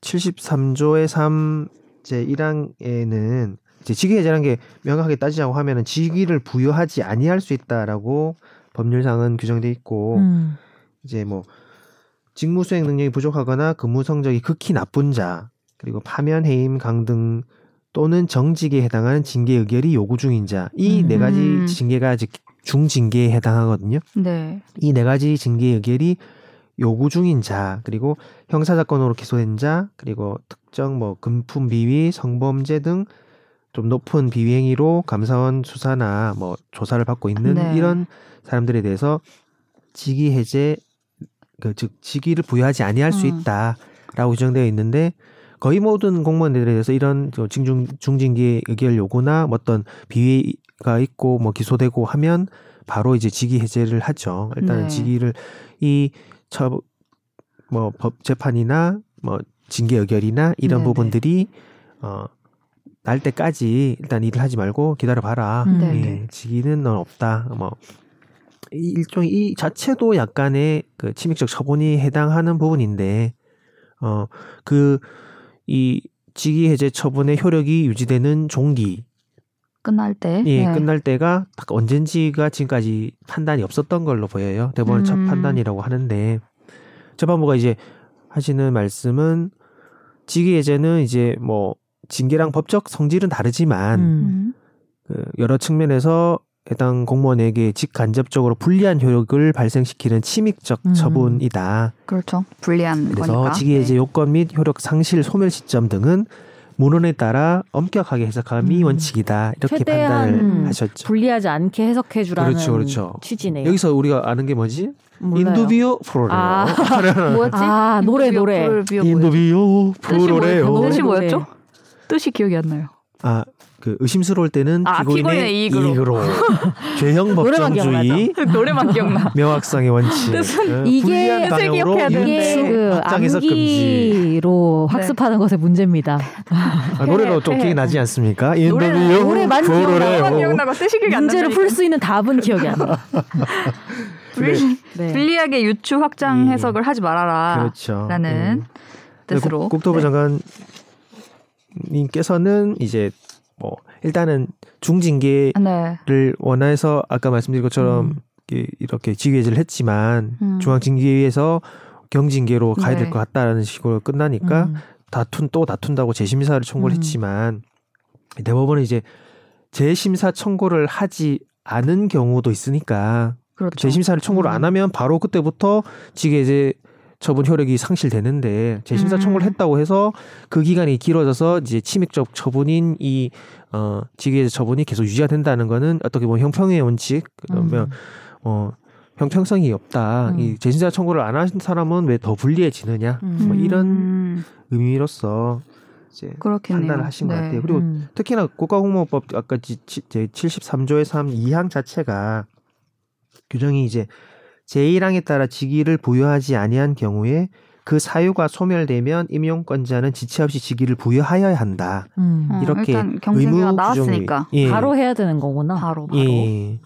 73조의 3 제 1항에는 이제 직위해제라는 게 명확하게 따지자고 하면은 직위를 부여하지 아니할 수 있다라고 법률상은 규정돼 있고 음. 이제 뭐 직무 수행 능력이 부족하거나 근무 성적이 극히 나쁜 자 그리고 파면 해임 강등 또는 정직에 해당하는 징계 의결이 요구 중인 자 이네 음. 가지 징계가 이제 중징계에 해당하거든요. 네. 이 네 가지 징계 의결이 요구 중인 자 그리고 형사 사건으로 기소된 자 그리고 특정 뭐 금품 비위 성범죄 등 좀 높은 비위 행위로 감사원 수사나 뭐 조사를 받고 있는 네. 이런 사람들에 대해서 직위 해제 그 즉 직위를 부여하지 아니할 수 음. 있다라고 규정되어 있는데 거의 모든 공무원들에 대해서 이런 저 징중 중징계 의결 요구나 뭐 어떤 비위가 있고 뭐 기소되고 하면 바로 이제 직위 해제를 하죠. 일단은 네. 직위를 이처뭐 재판이나 뭐 징계 의결이나 이런 네네. 부분들이 어 날 때까지 일단 일을 하지 말고 기다려 봐라. 음. 네네. 예, 직위는 넌 없다. 뭐이 일종의 이 자체도 약간의 그 침입적 처분이 해당하는 부분인데 어그 이 직위 해제 처분의 효력이 유지되는 종기 끝날 때. 예, 네. 끝날 때가 딱 언젠지가 지금까지 판단이 없었던 걸로 보여요. 대법원 첫 음. 판단이라고 하는데 재판부가 이제 하시는 말씀은 직위 해제는 이제 뭐 징계랑 법적 성질은 다르지만 음. 음. 그 여러 측면에서 해당 공무원에게 직간접적으로 불리한 효력을 발생시키는 침입적 음. 처분이다. 그렇죠. 불리한 그래서 거니까. 직위해제 네. 요건 및 효력 상실 소멸 시점 등은 문헌에 따라 엄격하게 해석함이 음. 원칙이다. 이렇게 판단을 하셨죠. 불리하지 않게 해석해 주라는 그렇죠, 그렇죠. 취지네요. 여기서 우리가 아는 게 뭐지? 몰라요. 인도비오 프로레오. 아. 뭐였지? 아, 노래, 노래. 뜻이 프로레오. 뭐였- 뜻이. 뭐였죠? 뜻이 기억이 안 나요. 아, 그 의심스러울 때는 아, 피고인의 피고인의 이익으로. 이익으로. 죄형 법정주의, 노래만 기억나. 명확성의 원칙. 어, 이게 방향으로. 이게 유추, 그 확장 해석 금지. 암기로 네. 학습하는 것의 문제입니다. 아, 노래로 좀 기억이 나지 않습니까? 노래만 기억나. 노래만 pro reo. 기억나고 안 문제를. 풀 수 있는 답은 기억이 안 나. 불리, 네. 불리하게 유추 확장 예. 해석을 하지 말아라. 그렇죠. 라는 음. 뜻으로. 국- 국토부 네. 장관님께서는 이제 뭐 일단은 중징계를 네. 원해서 아까 말씀드린 것처럼 음. 이렇게- 직위해제를 했지만 음. 중앙징계위에서 경징계로 가야 될 네. 것 같다라는 식으로 끝나니까 음. 다툰 또 다툰다고 재심사를 청구를 음. 했지만 대법원은 이제 재심사 청구를 하지 않은 경우도 있으니까 그렇죠. 재심사를 청구를 음. 안 하면 바로 그때부터 직위해제 처분 효력이 상실되는데 재심사 음. 청구를 했다고 해서 그 기간이 길어져서 이제 침입적 처분인 이 어, 직위해제 처분이 계속 유지가 된다는 거는 어떻게 보면 형평의 원칙 그러면 음. 어 형평성이 없다. 음. 이 재심사 청구를 안 한 사람은 왜 더 불리해지느냐? 음. 뭐 이런 음. 의미로서 이제 그렇겠네요. 판단을 하신 것 네. 같아요. 그리고 음. 특히나 국가공무원법 아까 제 73조의 3 2항 자체가 규정이 이제 제1항에 따라 직위를 부여하지 아니한 경우에 그 사유가 소멸되면 임용권자는 지체 없이 직위를 부여하여야 한다. 음. 어, 이렇게 경쟁률가 의무 나왔으니까 규정이- 예. 바로 해야 되는 거구나. 바로 바로. 예.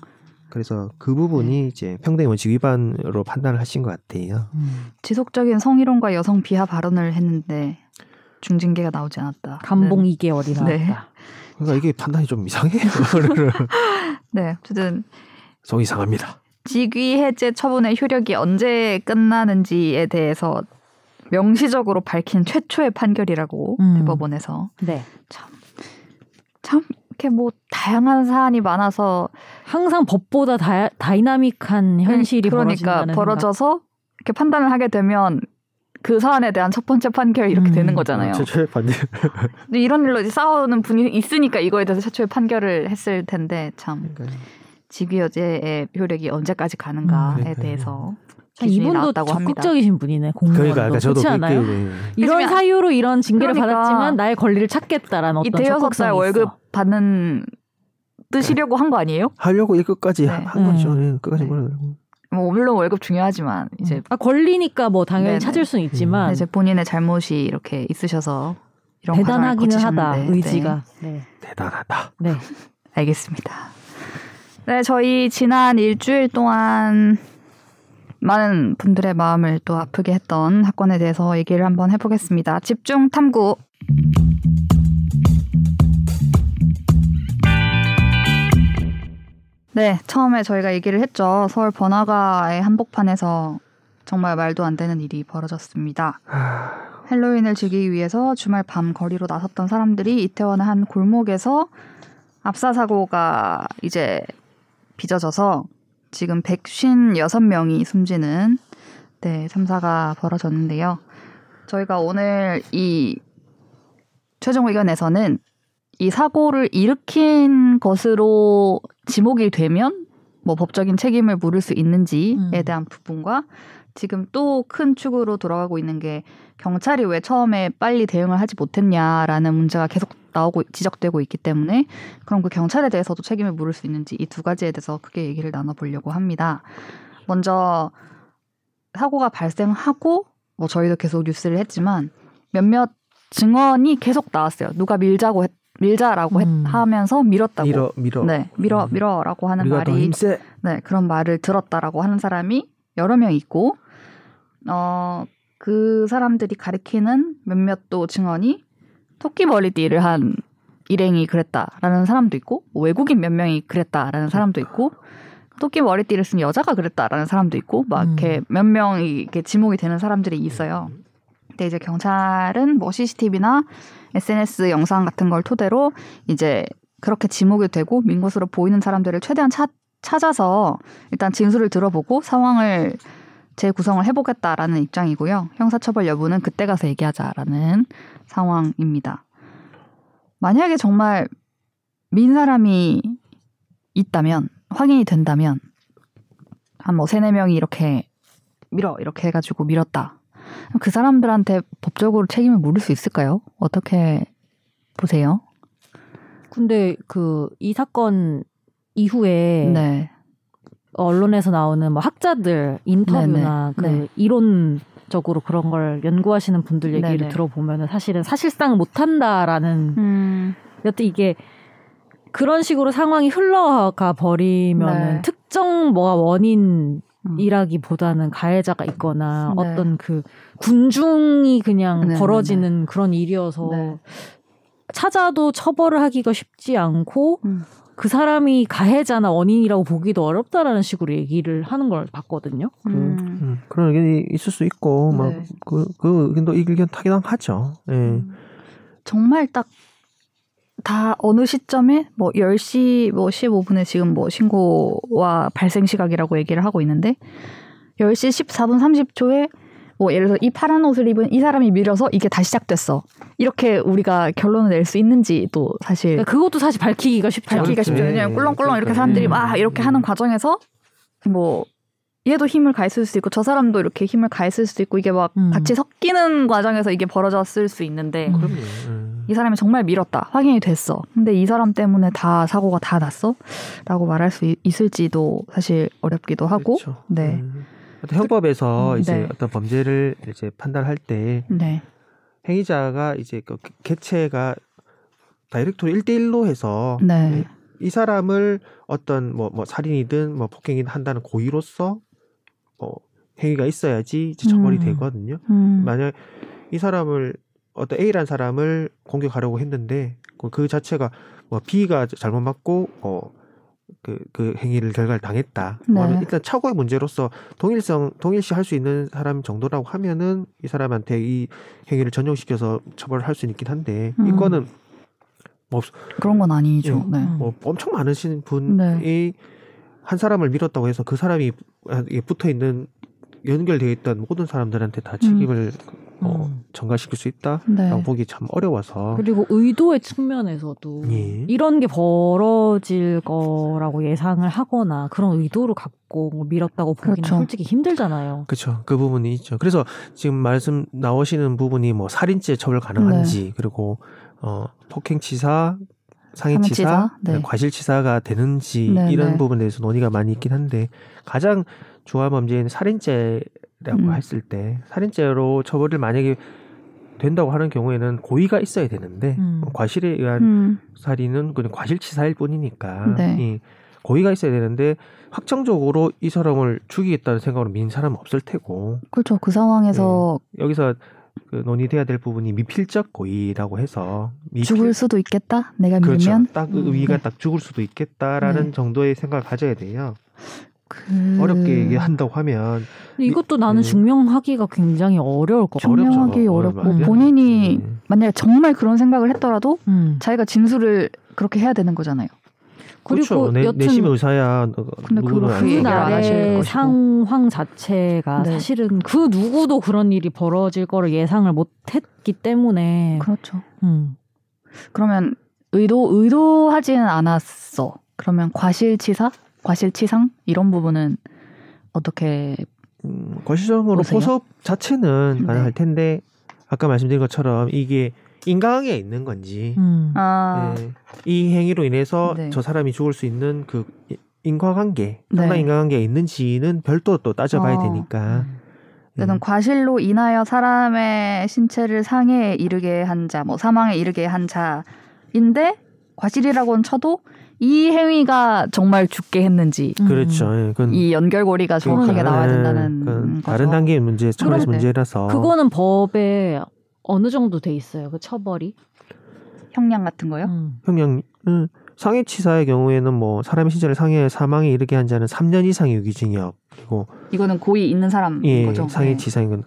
그래서 그 부분이 이제 평등 원칙 위반으로 판단을 하신 것 같아요. 음. 지속적인 성희롱과 여성 비하 발언을 했는데 중징계가 나오지 않았다. 감봉 네. 2개월이 나왔다. 네. 그러니까 이게 판단이 좀 이상해요. 네, 어쨌든 속 이상합니다. 직위 해제 처분의 효력이 언제 끝나는지에 대해서 명시적으로 밝힌 최초의 판결이라고 음. 대법원에서 네. 참 이렇게 뭐 다양한 사안이 많아서 항상 법보다 다, 다이나믹한 현실이 그러니까 벌어져서 이렇게 판단을 하게 되면 그 사안에 대한 첫 번째 판결이 이렇게 음. 되는 거잖아요. 최초의 판결. 근데 이런 일로 이제 싸우는 분이 있으니까 이거에 대해서 최초의 판결을 했을 텐데 참 그러니까 직위여제의 효력이 언제까지 가는가에 음, 그러니까요. 대해서 아, 이분도 합니다. 적극적이신 분이네. 공무원도 그러니까 저도 그렇지 않아요? 그, 그, 이런 사유로 이런 징계를 그러니까 받았지만 나의 권리를 찾겠다라는 이 어떤 대여섯 살 월급. 받는 뜨시려고 한 거 아니에요? 하려고 이 끝까지 네. 한 거죠. 음. 예, 끝까지 네. 몰아들고. 뭐 물론 월급 중요하지만 이제 아, 권리니까 뭐 당연히 네네. 찾을 수는 있지만 이제 본인의 잘못이 이렇게 있으셔서 이런 대단하기는 하다 의지가. 네. 대단하다. 네. 알겠습니다. 네, 저희 지난 일주일 동안 많은 분들의 마음을 또 아프게 했던 사건에 대해서 얘기를 한번 해보겠습니다. 집중 탐구. 네, 처음에 저희가 얘기를 했죠. 서울 번화가의 한복판에서 정말 말도 안 되는 일이 벌어졌습니다. 헬로윈을 즐기기 위해서 주말 밤 거리로 나섰던 사람들이 이태원의 한 골목에서 압사 사고가 이제 빚어져서 지금 156명이 숨지는 네, 참사가 벌어졌는데요. 저희가 오늘 이 최종 의견에서는 이 사고를 일으킨 것으로 지목이 되면 뭐 법적인 책임을 물을 수 있는지에 음. 대한 부분과 지금 또 큰 축으로 돌아가고 있는 게 경찰이 왜 처음에 빨리 대응을 하지 못했냐라는 문제가 계속 나오고 지적되고 있기 때문에 그럼 그 경찰에 대해서도 책임을 물을 수 있는지 이 두 가지에 대해서 크게 얘기를 나눠보려고 합니다. 먼저 사고가 발생하고 뭐 저희도 계속 뉴스를 했지만 몇몇 증언이 계속 나왔어요. 누가 밀자고 했, 밀자라고 했- 음. 하면서 밀었다고. 밀어 밀어. 네, 밀어 음. 밀어라고 하는 말이. 네, 그런 말을 들었다라고 하는 사람이 여러 명 있고, 어, 그 사람들이 가리키는 몇몇 또 증언이 토끼 머리띠를 한 일행이 그랬다라는 사람도 있고, 뭐 외국인 몇 명이 그랬다라는 사람도 있고, 토끼 머리띠를 쓴 여자가 그랬다라는 사람도 있고, 막 음. 이렇게 몇 명이 이렇게 지목이 되는 사람들이 있어요. 근데 이제 경찰은 뭐 CCTV나 SNS 영상 같은 걸 토대로 이제 그렇게 지목이 되고 민 것으로 보이는 사람들을 최대한 찾, 찾아서 일단 진술을 들어보고 상황을 재구성을 해보겠다라는 입장이고요. 형사처벌 여부는 그때 가서 얘기하자라는 상황입니다. 만약에 정말 민 사람이 있다면 확인이 된다면 한 뭐 세네 명이 이렇게 밀어 이렇게 해가지고 밀었다. 그 사람들한테 법적으로 책임을 물을 수 있을까요? 어떻게 보세요? 근데 그 이 사건 이후에 네. 언론에서 나오는 뭐 학자들 인터뷰나 그 네네. 네. 이론 적으로 그런 걸 연구하시는 분들 얘기를 네네. 들어보면은 사실은 사실상 못한다라는 음. 여튼 이게 그런 식으로 상황이 흘러가 버리면은 네. 특정 뭐가 원인 음. 이라기보다는 가해자가 있거나 네. 어떤 그 군중이 그냥 네, 벌어지는 그런 일이어서 네. 찾아도 처벌을 하기가 쉽지 않고 음. 그 사람이 가해자나 원인이라고 보기도 어렵다라는 식으로 얘기를 하는 걸 봤거든요. 그 음. 음, 그런 의견이 있을 수 있고 네. 막그 그 의견도 이 의견 타기당하죠. 예. 정말 딱 다 어느 시점에 뭐 10시 뭐 15분에 지금 뭐 신고와 발생 시각이라고 얘기를 하고 있는데 10시 14분 30초에 뭐 예를 들어서 이 파란 옷을 입은 이 사람이 밀어서 이게 다시 시작됐어. 이렇게 우리가 결론을 낼 수 있는지도 사실 그러니까 그것도 사실 밝히기가 쉽지 않아요. 밝히기가 쉽죠. 네. 왜냐면 꿀렁꿀렁 이렇게 그러니까. 사람들이 음. 막 이렇게 하는 과정에서 뭐 얘도 힘을 가했을 수도 있고 저 사람도 이렇게 힘을 가했을 수도 있고 이게 막 음. 같이 섞이는 과정에서 이게 벌어졌을 수 있는데 음. 이 사람이 정말 밀었다. 확인이 됐어. 근데 이 사람 때문에 다 사고가 다 났어? 라고 말할 수 있- 있을지도 사실 어렵기도 하고. 그렇죠. 네. 음. 어떤 형법에서 음, 이제 네. 어떤 범죄를 이제 판단할 때 네. 행위자가 이제 그 개체가 다이렉트로 1대1로 해서 네. 이 사람을 어떤 뭐, 뭐 살인이든 뭐 폭행이든 한다는 고의로서 뭐 행위가 있어야지 이제 처벌이 음. 되거든요. 음. 만약 이 사람을 어떤 A라는 사람을 공격하려고 했는데 그- 그 자체가 뭐 B가 잘못 맞고 어 그 그 행위를 결과를 당했다. 네. 그러면 일단 착오의 문제로서 동일성 동일시 할 수 있는 사람 정도라고 하면은 이 사람한테 이 행위를 전용시켜서 처벌을 할수 있긴 한데 음. 이거는 그런 건 아니죠. 예. 네. 뭐 엄청 많으신 분이 한 사람을 밀었다고 해서 그 사람이 붙어 있는 연결되어 있던 모든 사람들한테 다 책임을 어, 음. 전가시킬 수 있다라고 네. 보기 참 어려워서 그리고 의도의 측면에서도 예. 이런 게 벌어질 거라고 예상을 하거나 그런 의도를 갖고 뭐 밀었다고 보기는 그렇죠. 솔직히 힘들잖아요. 그렇죠 그 부분이 있죠. 그래서 지금 말씀 나오시는 부분이 뭐 살인죄 처벌 가능한지 그리고 어 폭행치사 상해치사, 상해치사, 네. 과실치사가 되는지 네, 이런 네. 부분에 대해서 논의가 많이 있긴 한데 가장 중요한 범죄인 살인죄라고 음. 했을 때 살인죄로 처벌을 만약에 된다고 하는 경우에는 고의가 있어야 되는데 음. 과실에 의한 음. 살인은 그냥 과실치사일 뿐이니까 네. 이 고의가 있어야 되는데 확정적으로 이 사람을 죽이겠다는 생각으로 민 사람은 없을 테고 그렇죠. 그 상황에서 여기서 그 논의돼야 될 부분이 미필적 고의라고 해서 미필, 죽을 수도 있겠다. 내가 그렇죠. 딱 음, 의의가 네. 딱 죽을 수도 있겠다라는 네. 정도의 생각을 가져야 돼요. 그... 어렵게 얘기한다고 하면 이것도 나는 음. 증명하기가 굉장히 어려울 것 같아. 어렵죠. 증명하기 어, 어렵고 맞아요. 본인이 음. 만약에 정말 그런 생각을 했더라도 음. 자기가 진술을 그렇게 해야 되는 거잖아요. 그리고 그렇죠. 내, 여튼 내심 의사야. 너- 근데 그 그날의 것이고. 상황 자체가 네. 사실은 그 누구도 그런 일이 벌어질 거를 예상을 못했기 때문에 그렇죠. 음. 그러면 의도 의도하지는 않았어. 그러면 과실치사, 과실치상 이런 부분은 어떻게 음, 과실적으로 보세요? 포섭 자체는 네. 가능할 텐데 아까 말씀드린 것처럼 이게 인강에 있는 건지 음. 아 네. 이 행위로 인해서 네. 저 사람이 죽을 수 있는 그 이- 인과관계, 네. 상당 인과관계가 있는지는 별도 또 따져봐야 어. 되니까. 어쨌든 음. 과실로 인하여 사람의 신체를 상해에 이르게 한 자, 뭐 사망에 이르게 한 자인데 과실이라고는 쳐도 이 행위가 정말 죽게 했는지 음. 그렇죠. 예, 이 연결고리가 정확하게 나와야 예, 된다는 그건 거죠. 다른 단계의 문제, 그런데 문제라서. 그거는 법에 어느 정도 돼 있어요. 그 처벌이. 형량 같은 거요? 음. 형량 음, 상해치사의 경우에는 뭐 사람의 신체를 상해 사망에 이르게 한 자는 3년 이상의 유기징역 그리고 이거는 고의 있는 사람인 예, 거죠. 네. 상해치사인 건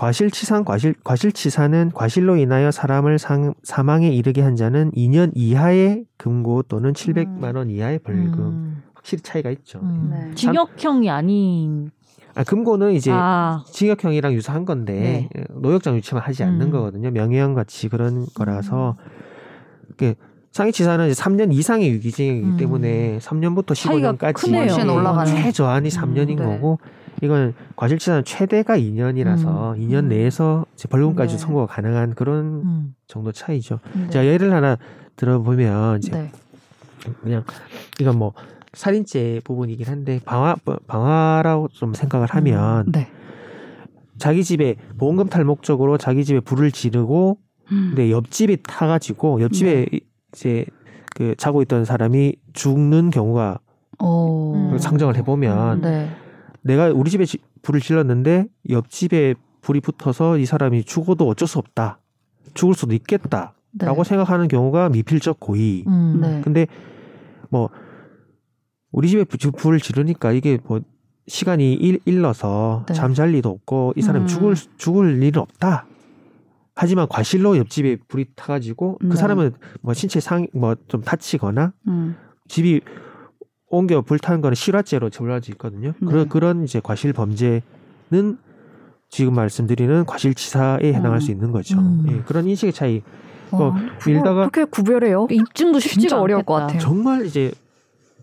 과실치상 과실 과실치사는 과실로 인하여 사람을 상, 사망에 이르게 한 자는 2년 이하의 금고 또는 700만 원 이하의 벌금 음. 확실히 차이가 있죠. 음. 네. 징역형이 아닌 아, 금고는 이제 아, 징역형이랑 유사한 건데 예, 노역장 유치만 하지 않는 음. 거거든요. 명예형 같이 그런 거라서 그 상해치사는 이제 3년 이상의 유기징역이기 음. 때문에 3년부터 차이가 15년까지 크네요. 훨씬 올라가네. 최저한이 3년인 네. 거고 이건 과실치사는 최대가 2년이라서 2년 음. 내에서 벌금까지 네. 선고가 가능한 그런 음. 정도 차이죠. 네. 제가 예를 하나 들어보면 이제 네. 그냥 이건 뭐 살인죄 부분이긴 한데 방화 방화라고 좀 생각을 하면 네. 자기 집에 보험금 탈 목적으로 자기 집에 불을 지르고 음. 근데 옆집이 타가지고 옆집에 네. 이제 그 자고 있던 사람이 죽는 경우가 어. 음. 상정을 해보면 네. 내가 우리 집에 지- 불을 질렀는데 옆집에 불이 붙어서 이 사람이 죽어도 어쩔 수 없다 죽을 수도 있겠다라고 네. 생각하는 경우가 미필적 고의. 음. 네. 근데 뭐 우리 집에 불을 지르니까 이게 뭐 시간이 일, 일러서 네. 잠잘 리도 없고 이 사람이 음. 죽을 죽을 일은 없다. 하지만 과실로 옆집에 불이 타가지고 네. 그 사람은 뭐 신체 상 뭐 좀 다치거나 음. 집이 옮겨 불타는 거는 실화죄로 처벌할 수 있거든요. 네. 그런 그런 이제 과실 범죄는 지금 말씀드리는 과실치사에 해당할 음. 수 있는 거죠. 음. 예, 그런 인식의 차이. 와, 뭐 그걸 밀다가 그렇게 구별해요? 입증도 쉽지가 어려울 것. 같아요. 정말 이제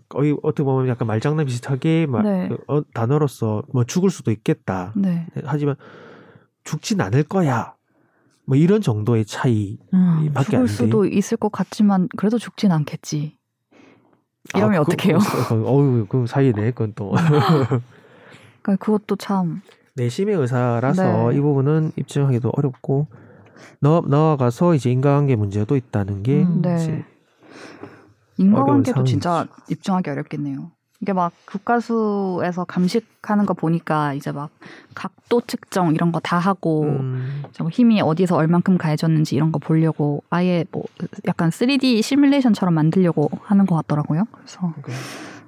거의 어떻게 보면 약간 말장난 비슷하게 막 네. 그 어, 단어로서 뭐 죽을 수도 있겠다. 네. 하지만 죽진 않을 거야. 뭐 이런 정도의 차이 음. 밖에 안 죽을 돼. 수도 있을 것 같지만 그래도 죽진 않겠지. 이러면 아, 어떡해요? 그, 어우 그 사이네 그건 또 그러니까 그것도 참 내심의 의사라서 네. 이 부분은 입증하기도 어렵고 너 나아가서 이제 인간관계 문제도 있다는 게 음. 네. 어려운 진짜 입증하기 어렵겠네요. 이게 막 국가수에서 감식하는 거 보니까 이제 막 각도 측정 이런 거 다 하고 음, 뭐 힘이 어디서 얼만큼 가해졌는지 이런 거 보려고 아예 뭐 약간 3D 시뮬레이션처럼 만들려고 하는 것 같더라고요. 그래서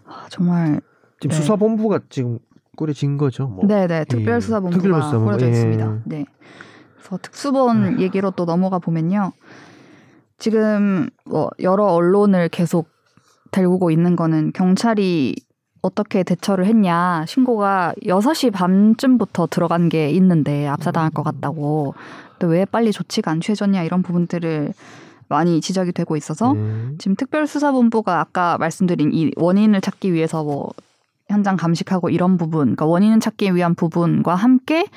아, 정말 지금 네. 수사본부가 지금 꾸려진 거죠. 뭐. 네네 특별수사본부가 특별수사본부, 꾸려져 예. 있습니다. 네. 그래서 특수본 얘기로 또 넘어가 보면요. 지금 뭐 여러 언론을 계속 달구고 있는 거는 경찰이 어떻게 대처를 했냐 신고가 6시 반쯤부터 들어간 게 있는데 압사당할 것 같다고 또 왜 빨리 조치가 안 취해졌냐 이런 부분들을 많이 지적이 되고 있어서 네. 지금 특별수사본부가 아까 말씀드린 이 원인을 찾기 위해서 뭐 현장 감식하고 이런 부분, 그러니까 원인을 찾기 위한 부분과 함께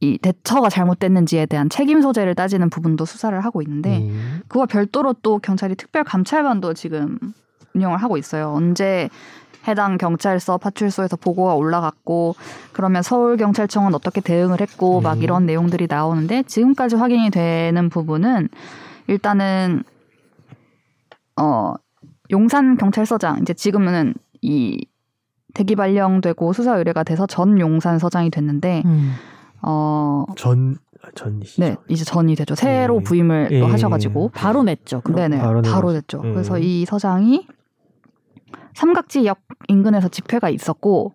이 대처가 잘못됐는지에 대한 책임 소재를 따지는 부분도 수사를 하고 있는데 음. 그와 별도로 또 경찰이 특별 감찰반도 지금 운영을 하고 있어요. 언제 해당 경찰서 파출소에서 보고가 올라갔고 그러면 서울 경찰청은 어떻게 대응을 했고 막 음. 이런 내용들이 나오는데 지금까지 확인이 되는 부분은 일단은 어 용산 경찰서장 이제 지금은 이 대기 발령되고 수사 의뢰가 돼서 전 용산 서장이 됐는데 음. 어전 전이시죠. 네, 이제 전이 되죠. 새로 예. 부임을 예. 또 하셔가지고 바로 냈죠. 그럼. 네네 바로 바로. 됐죠. 음. 그래서 이 서장이 삼각지역 인근에서 집회가 있었고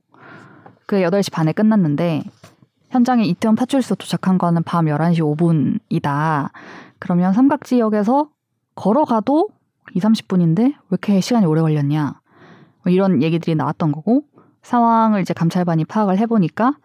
그 8시 반에 끝났는데 현장에 이태원 파출소 도착한 거는 밤 11시 5분이다. 그러면 삼각지역에서 걸어가도 2, 30분인데 왜 이렇게 시간이 오래 걸렸냐. 뭐 이런 얘기들이 나왔던 거고 상황을 이제 감찰반이 파악을 해보니까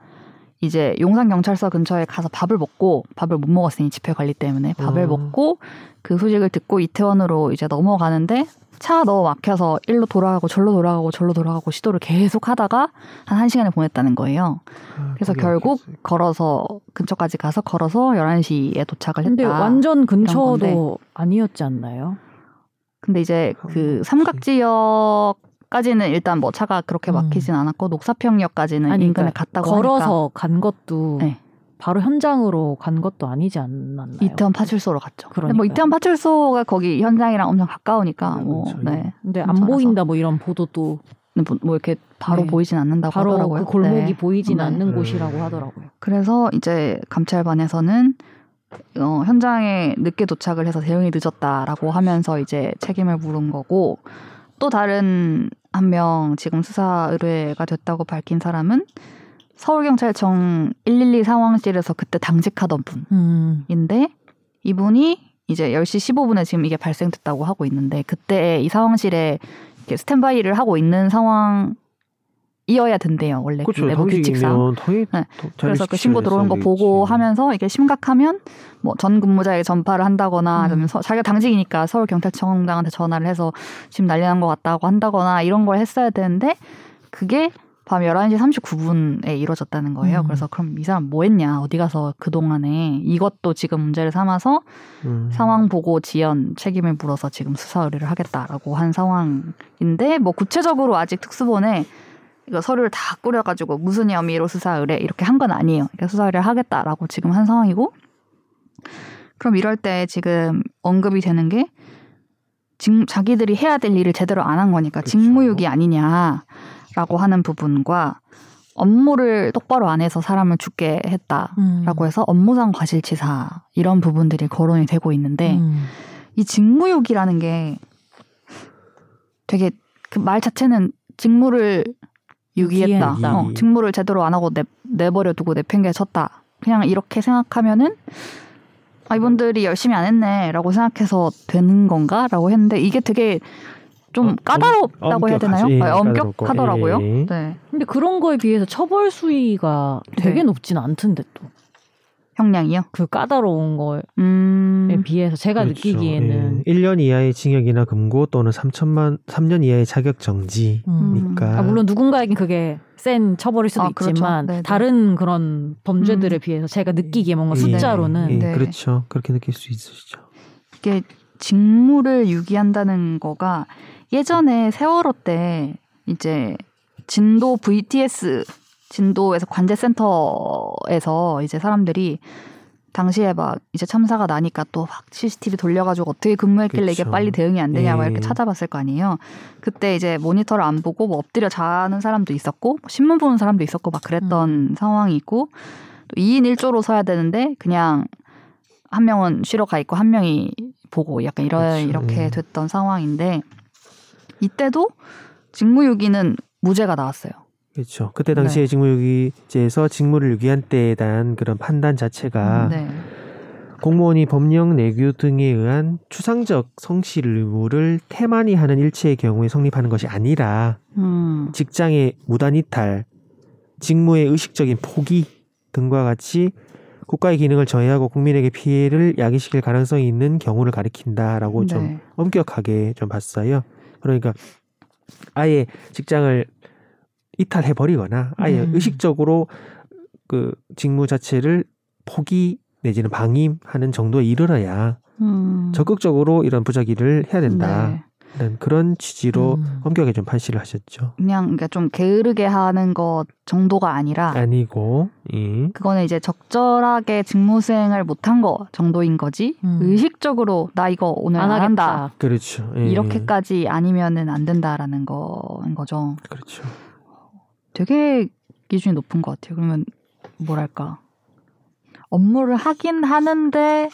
이제 용산경찰서 근처에 가서 밥을 먹고 밥을 못 먹었으니 집회 관리 때문에 밥을 음. 먹고 그 소식을 듣고 이태원으로 이제 넘어가는데 차가 너무 막혀서 일로 돌아가고 절로 돌아가고 절로 돌아가고 시도를 계속 하다가 한 1시간을 보냈다는 거예요. 아, 그래서 결국? 걸어서 근처까지 가서 걸어서 11시에 도착을 했다. 근데 완전. 근처도 아니었지 않나요? 근데 이제 그 삼각지. 삼각지역까지는 일단 뭐 차가 그렇게 음. 막히진 않았고 녹사평역까지는 아니, 인근에 그러니까 갔다고 걸어서 간 것도 네. 바로 현장으로 간 것도 아니지 않았나요? 하니까 이태원 파출소로 갔죠. 근데 뭐. 이태원 파출소가 거기 현장이랑 엄청 가까우니까 뭐 그렇죠. 네. 근데 안 괜찮아서. 보인다 뭐 이런 보도도 뭐- 뭐 이렇게 바로 네. 보이진 않는다고 바로 하더라고요. 그 골목이 네. 보이진 네. 않는 네. 곳이라고 하더라고요. 그래서 이제 감찰반에서는 어, 현장에 늦게 도착을 해서 대응이 늦었다라고 하면서 이제 책임을 물은 거고 또 다른 한 명 지금 수사 의뢰가 됐다고 밝힌 사람은 서울경찰청 112 상황실에서 그때 당직하던 음. 분인데 이분이 이제 10시 15분에 지금 이게 발생됐다고 하고 있는데 그때 이 상황실에 이렇게 스탠바이를 하고 있는 상황 이어야 된대요. 원래 그 그렇죠. 내부 규칙상. 당직이면 당연히 네. 더 그래서 그 신고 들어오는 거. 보고 하면서 이게 심각하면 뭐 전 근무자에게 전파를 한다거나 음. 아니면 서- 자기가 당직이니까 서울 경찰청장한테 전화를 해서 지금 난리 난 것 같다고 한다거나 이런 걸 했어야 되는데 그게 밤 11시 39분에 이루어졌다는 거예요. 음. 그래서 그럼 이 사람 뭐 했냐? 어디 가서 그동안에 이것도 지금 문제를 삼아서 음. 상황 보고 지연 책임을 물어서 지금 수사 의뢰를 하겠다라고 한 상황인데 뭐 구체적으로 아직 특수본에 이거 서류를 다 꾸려가지고 무슨 혐의로 수사 의뢰 이렇게 한 건 아니에요. 그러니까 수사 의뢰를 하겠다라고 지금 한 상황이고 그럼 이럴 때 지금 언급이 되는 게 직- 자기들이 해야 될 일을 제대로 안 한 거니까 그쵸. 직무유기 아니냐 라고 하는 부분과 업무를 똑바로 안 해서 사람을 죽게 했다. 음. 라고 해서 업무상 과실치사 이런 부분들이 거론이 되고 있는데 음. 이 직무유기라는 게 되게 그 말 자체는 직무를 유기했다. 유기했다. 어, 직무를 제대로 안 하고 내, 내버려 두고 내팽개쳤다. 그냥 이렇게 생각하면은 아 이분들이 열심히 안 했네라고 생각해서 되는 건가라고 했는데 이게 되게 좀 어, 까다롭다고 해야 되나요? 엄격하지. 예, 아. 엄격하더라고요. 예. 네. 근데 그런 거에 비해서 처벌 수위가 되게 네. 높진 않던데 또. 형량이요? 그 까다로운 거에 음. 비해서 제가 그렇죠. 느끼기에는 예. 1년 이하의 징역이나 금고 또는 3천만 3년 이하의 자격 정지. 음. 아, 물론 누군가에겐 그게 센 처벌일 수도 아, 그렇죠. 있지만 네네. 다른 그런 범죄들에 음. 비해서 제가 느끼기에 뭔가 예, 숫자로는 예, 네. 그렇죠. 그렇게 느낄 수 있으시죠. 이게 직무를 유기한다는 거가 예전에 세월호 때 이제 진도 VTS 진도에서 관제센터에서 이제 사람들이 당시에 막 이제 참사가 나니까 또 막 CCTV 돌려가지고 어떻게 근무했길래 이게 그쵸. 빨리 대응이 안 되냐 막 예. 이렇게 찾아봤을 거 아니에요. 그때 이제 모니터를 안 보고 뭐 엎드려 자는 사람도 있었고 뭐 신문 보는 사람도 있었고 막 그랬던 상황이 있고 또 2인 1조로 서야 되는데 그냥 한 명은 쉬러 가 있고 한 명이 보고 약간 이런. 이렇게 예. 됐던 상황인데 이때도 직무유기는 무죄가 나왔어요. 그렇죠. 그때 당시에 직무유기죄에서 직무를 유기한 때에 대한 그런 판단 자체가 네. 공무원이 법령 내규 등에 의한 추상적 성실 의무를 태만히 하는 일체의 경우에 성립하는 것이 아니라 음. 직장의 무단 이탈, 직무의 의식적인 포기 등과 같이 국가의 기능을 저해하고 국민에게 피해를 야기시킬 가능성이 있는 경우를 가리킨다라고 좀 네. 엄격하게 좀 봤어요. 그러니까 아예 직장을 이탈해 버리거나 아예 음. 의식적으로 그 직무 자체를 포기 내지는 방임하는 정도에 이르러야 음. 적극적으로 이런 부작위를 해야 된다. 네. 이런 그런 취지로 음. 엄격하게 좀 판시를 하셨죠. 그냥 그러니까 좀 게으르게 하는 것 정도가 아니라 아니고, 예. 그거는 이제 적절하게 직무 수행을 못한 거 정도인 거지 음. 의식적으로 나 이거 오늘 안, 안 한다 하겠다. 그렇죠. 예. 이렇게까지 아니면은 안 된다라는 거인 거죠. 그렇죠. 되게 기준이 높은 것 같아요. 그러면 뭐랄까 업무를 하긴 하는데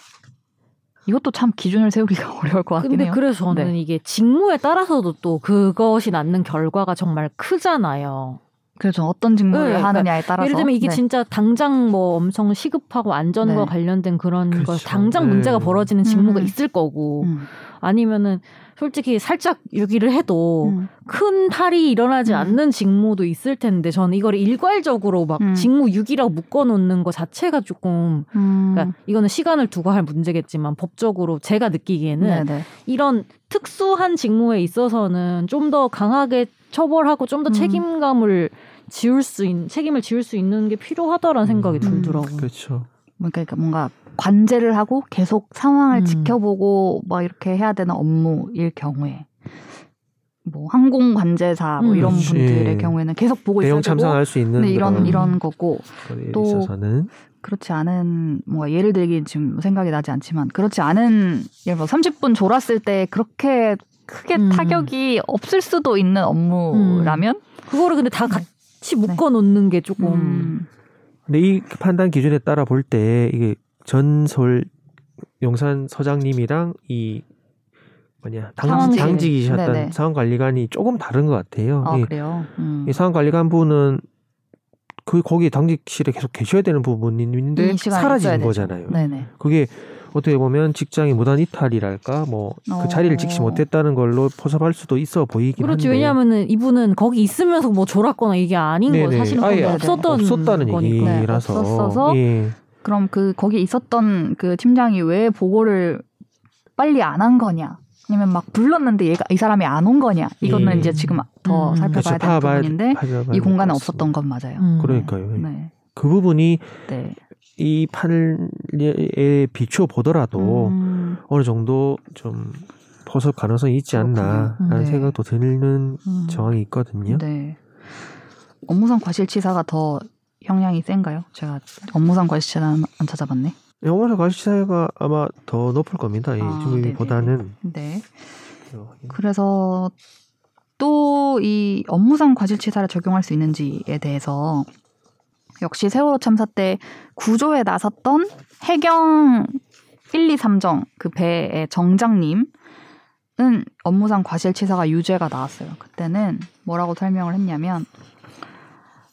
이것도 참 기준을 세우기가 어려울 것 같긴 근데 해요. 그래서 저는 네. 이게 직무에 따라서도 또 그것이 낳는 결과가 정말 크잖아요. 그렇죠. 어떤 직무를 네, 그러니까 하느냐에 따라서 예를 들면 이게 네. 진짜 당장 뭐 엄청 시급하고 안전과 네. 관련된 그런 거 그렇죠. 당장 네. 문제가 벌어지는 직무가 음. 있을 거고 음, 아니면은 솔직히 살짝 유기를 해도 음. 큰 탈이 일어나지 음. 않는 직무도 있을 텐데 저는 이걸 일괄적으로 막 음. 직무 유기라고 묶어놓는 거 자체가 조금 음. 그러니까 이거는 시간을 두고 할 문제겠지만 법적으로 제가 느끼기에는 네네. 이런 특수한 직무에 있어서는 좀 더 강하게 처벌하고 좀더 음. 책임감을 지울 수 있는 책임을 지울 수 있는 게 필요하다라는 생각이 음. 들더라고요. 그렇죠. 그러니까 뭔가 관제를 하고 계속 상황을 음. 지켜보고 막 이렇게 해야 되는 업무일 경우에 뭐 항공 관제사 뭐 음. 이런 그렇지. 분들의 경우에는 계속 보고 있어야 되고 참상할 수 있는 근데 이런 이런 거고 또 있어서는 그렇지 않은 뭐 예를 들기 지금 생각이 나지 않지만 그렇지 않은 예를 들어 30분 졸았을 때 그렇게 크게 음. 타격이 없을 수도 있는 업무라면 그거를 근데 다 네. 같이 묶어 놓는 게 조금 음. 근데 이 판단 기준에 따라 볼 때 이게 전 서울 용산 서장님이랑 이 뭐냐 당. 당직이셨던 네네. 상황관리관이 조금 다른 것 같아요. 아 이, 그래요. 음. 이 상황관리관분은 그 거기 당직실에 계속 계셔야 되는 부분인데 사라진. 거잖아요. 네네. 그게 어떻게 보면 직장의 무단 이탈이랄까 뭐그 어. 자리를 지키지 못했다는 걸로 포섭할 수도 있어 보이긴 그렇지 한데 왜냐하면은 이분은 거기 있으면서 뭐 졸았거나 이게 아닌 거 네네. 사실은 아예 없었던 없었다는 거니까. 얘기라서 네, 없었어서 예. 그럼 그 거기 있었던 그 팀장이 왜 보고를 빨리 안 한 거냐? 아니면 막 불렀는데 얘가 이 사람이 안 온 거냐? 이거는 예. 이제 지금 더 음. 살펴봐야 그렇죠. 될 부분인데 이 공간에 될 없었던 건 맞아요. 음. 그러니까요. 네, 그 부분이 네. 이 판에 비추어 보더라도 음, 어느 정도 좀 포섭 가능성이 있지 않나라는 그렇군요. 네. 생각도 드는 음. 정황이 있거든요. 네. 업무상 과실치사가 더 형량이 센가요? 제가 업무상 과실치사는 안 찾아봤네. 영화사 과실치사가 아마 더 높을 겁니다. 이 아, 중위보다는 네. 그래서 또 이 업무상 과실치사를 적용할 수 있는지에 대해서 역시 세월호 참사 때 구조에 나섰던 해경 1, 2, 3정 그 배의 정장님은 업무상 과실치사가 유죄가 나왔어요. 그때는 뭐라고 설명을 했냐면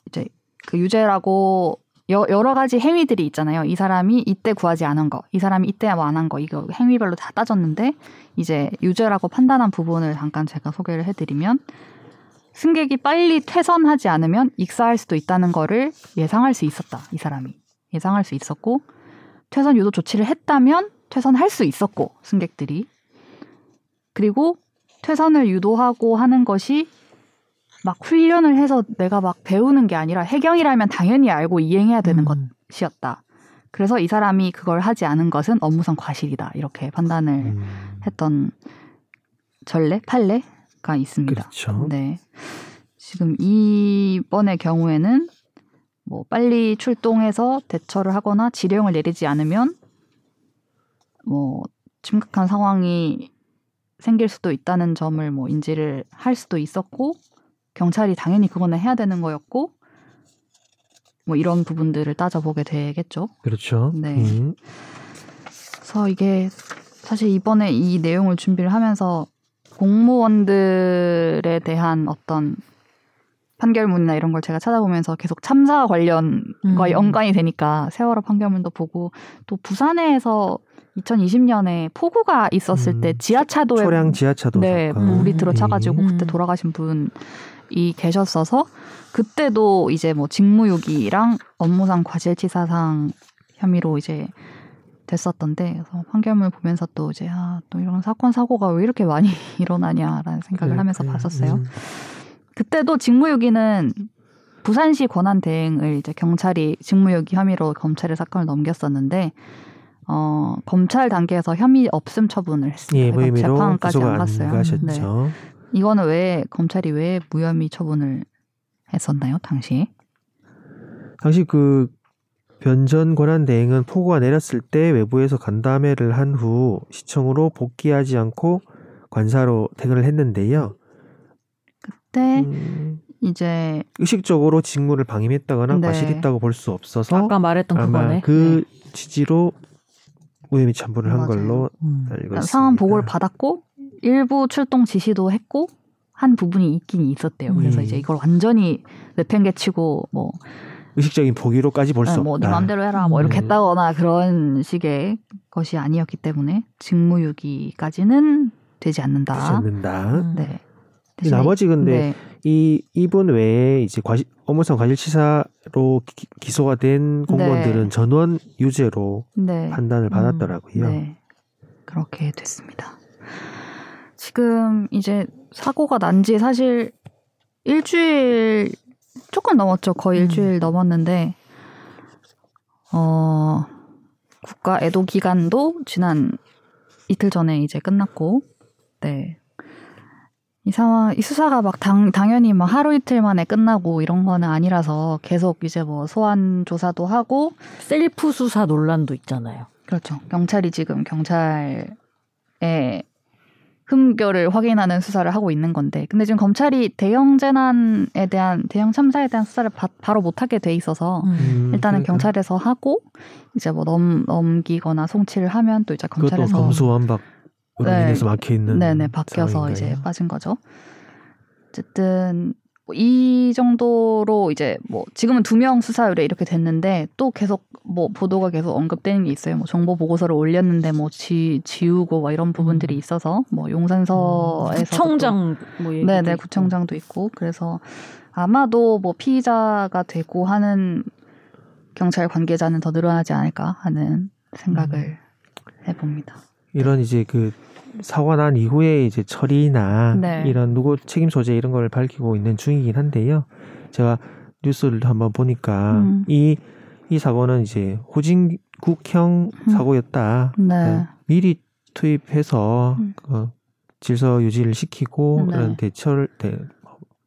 이제 그 유죄라고 여, 여러 가지 행위들이 있잖아요. 이 사람이 이때 구하지 않은 거, 이 사람이 이때 뭐안한 거, 이거 행위별로 다 따졌는데 이제 유죄라고 판단한 부분을 잠깐 제가 소개를 해드리면 승객이 빨리 퇴선하지 않으면 익사할 수도 있다는 거를 예상할 수 있었다. 이 사람이 예상할 수 있었고 퇴선 유도 조치를 했다면 퇴선할 수 있었고 승객들이 그리고 퇴선을 유도하고 하는 것이 막 훈련을 해서 내가 막 배우는 게 아니라 해경이라면 당연히 알고 이행해야 되는 음. 것이었다. 그래서 이 사람이 그걸 하지 않은 것은 업무상 과실이다. 이렇게 판단을 음, 했던 전례, 판례가 있습니다. 그렇죠. 네. 지금 이번의 경우에는 뭐 빨리 출동해서 대처를 하거나 지령을 내리지 않으면 뭐 심각한 상황이 생길 수도 있다는 점을 뭐 인지를 할 수도 있었고 경찰이 당연히 그거는 해야 되는 거였고 뭐 이런 부분들을 따져보게 되겠죠. 그렇죠. 네. 음, 그래서 이게 사실 이번에 이 내용을 준비를 하면서 공무원들에 대한 어떤 판결문이나 이런 걸 제가 찾아보면서 계속 참사 관련과 음. 연관이 되니까 세월호 판결문도 보고 또 부산에서 2020년에 폭우가 있었을 음. 때 지하차도에 초량 지하차도 네. 물이 들어차가지고 음. 그때 돌아가신 분 이 계셨어서 그때도 이제 뭐 직무유기랑 업무상 과실치사상 혐의로 이제 됐었던데 그래서 판결문 보면서 또 이제 아 또 이런 사건 사고가 왜 이렇게 많이 일어나냐라는 생각을 그- 하면서 그- 봤었어요. 음, 그때도 직무유기는 부산시 권한 대행을 이제 경찰이 직무유기 혐의로 검찰에 사건을 넘겼었는데 어 검찰 단계에서 혐의 없음 처분을 했습니다. 예, 무혐의로 재판까지 안안 갔어요. 가셨죠. 네. 이거는 왜 검찰이 왜 무혐의 처분을 했었나요 당시에? 당시 그 변전 권한 대행은 폭우가 내렸을 때 외부에서 간담회를 한 후 시청으로 복귀하지 않고 관사로 퇴근을 했는데요. 그때 음, 이제 의식적으로 직무를 방임했다거나 네. 과실했다고 볼 수 없어서 아까 말했던 아마 그거네. 그 취지로 무혐의 처분을 한 맞아요. 걸로 음. 알고 있습니다. 상황 보고를 받았고 일부 출동 지시도 했고 한 부분이 있긴 있었대요. 그래서 음. 이제 이걸 완전히 내팽개치고 뭐 의식적인 포기로까지 볼수 네. 뭐네 마음대로 해라 뭐 이렇게 음. 했다거나 그런 식의 것이 아니었기 때문에 직무유기까지는 되지 않는다. 되지 않는다. 음. 네. 이 나머지 근데 네. 이 이분 외에 이제 과실, 업무상 과실치사로 기, 기소가 된 공무원들은 네. 전원 유죄로 네. 판단을 음, 받았더라고요. 네. 그렇게 됐습니다. 지금 이제 사고가 난 지 사실 일주일 조금 넘었죠. 거의 음. 일주일 넘었는데 어 국가 애도 기간도 지난 이틀 전에 이제 끝났고 네. 이 상황, 이 수사가 막 당, 당연히 막 하루 이틀 만에 끝나고 이런 거는 아니라서 계속 이제 뭐 소환 조사도 하고 셀프 수사 논란도 있잖아요. 그렇죠. 경찰이 지금 경찰의 흠결을 확인하는 수사를 하고 있는 건데, 근데 지금 검찰이 대형 재난에 대한 대형 참사에 대한 수사를 바, 바로 못하게 돼 있어서 음, 일단은 그러니까 경찰에서 하고 이제 뭐 넘, 넘기거나 송치를 하면 또 이제 검찰에서 검수완박으로 네. 인해서 막혀 있는 네네 바뀌어서 상황인가요? 이제 빠진 거죠. 어쨌든 뭐 이 정도로 이제 뭐 지금은 두 명 수사 의뢰 이렇게 됐는데 또 계속 뭐 보도가 계속 언급되는 게 있어요. 뭐 정보 보고서를 올렸는데 뭐 지, 지우고 뭐 이런 부분들이 음. 있어서 뭐 용산서에서 구청장 뭐 네네 있고. 구청장도 있고 그래서 아마도 뭐 피의자가 되고 하는 경찰 관계자는 더 늘어나지 않을까 하는 생각을 해봅니다. 이런 이제 그 사고가 난 이후에 이제 처리나 네. 이런 누구 책임 소재 이런 걸 밝히고 있는 중이긴 한데요. 제가 뉴스를 한번 보니까 음. 이, 이 사고는 이제 후진국형 음. 사고였다. 네. 그러니까 미리 투입해서 음. 그 질서 유지를 시키고 네. 그런 대처를 대,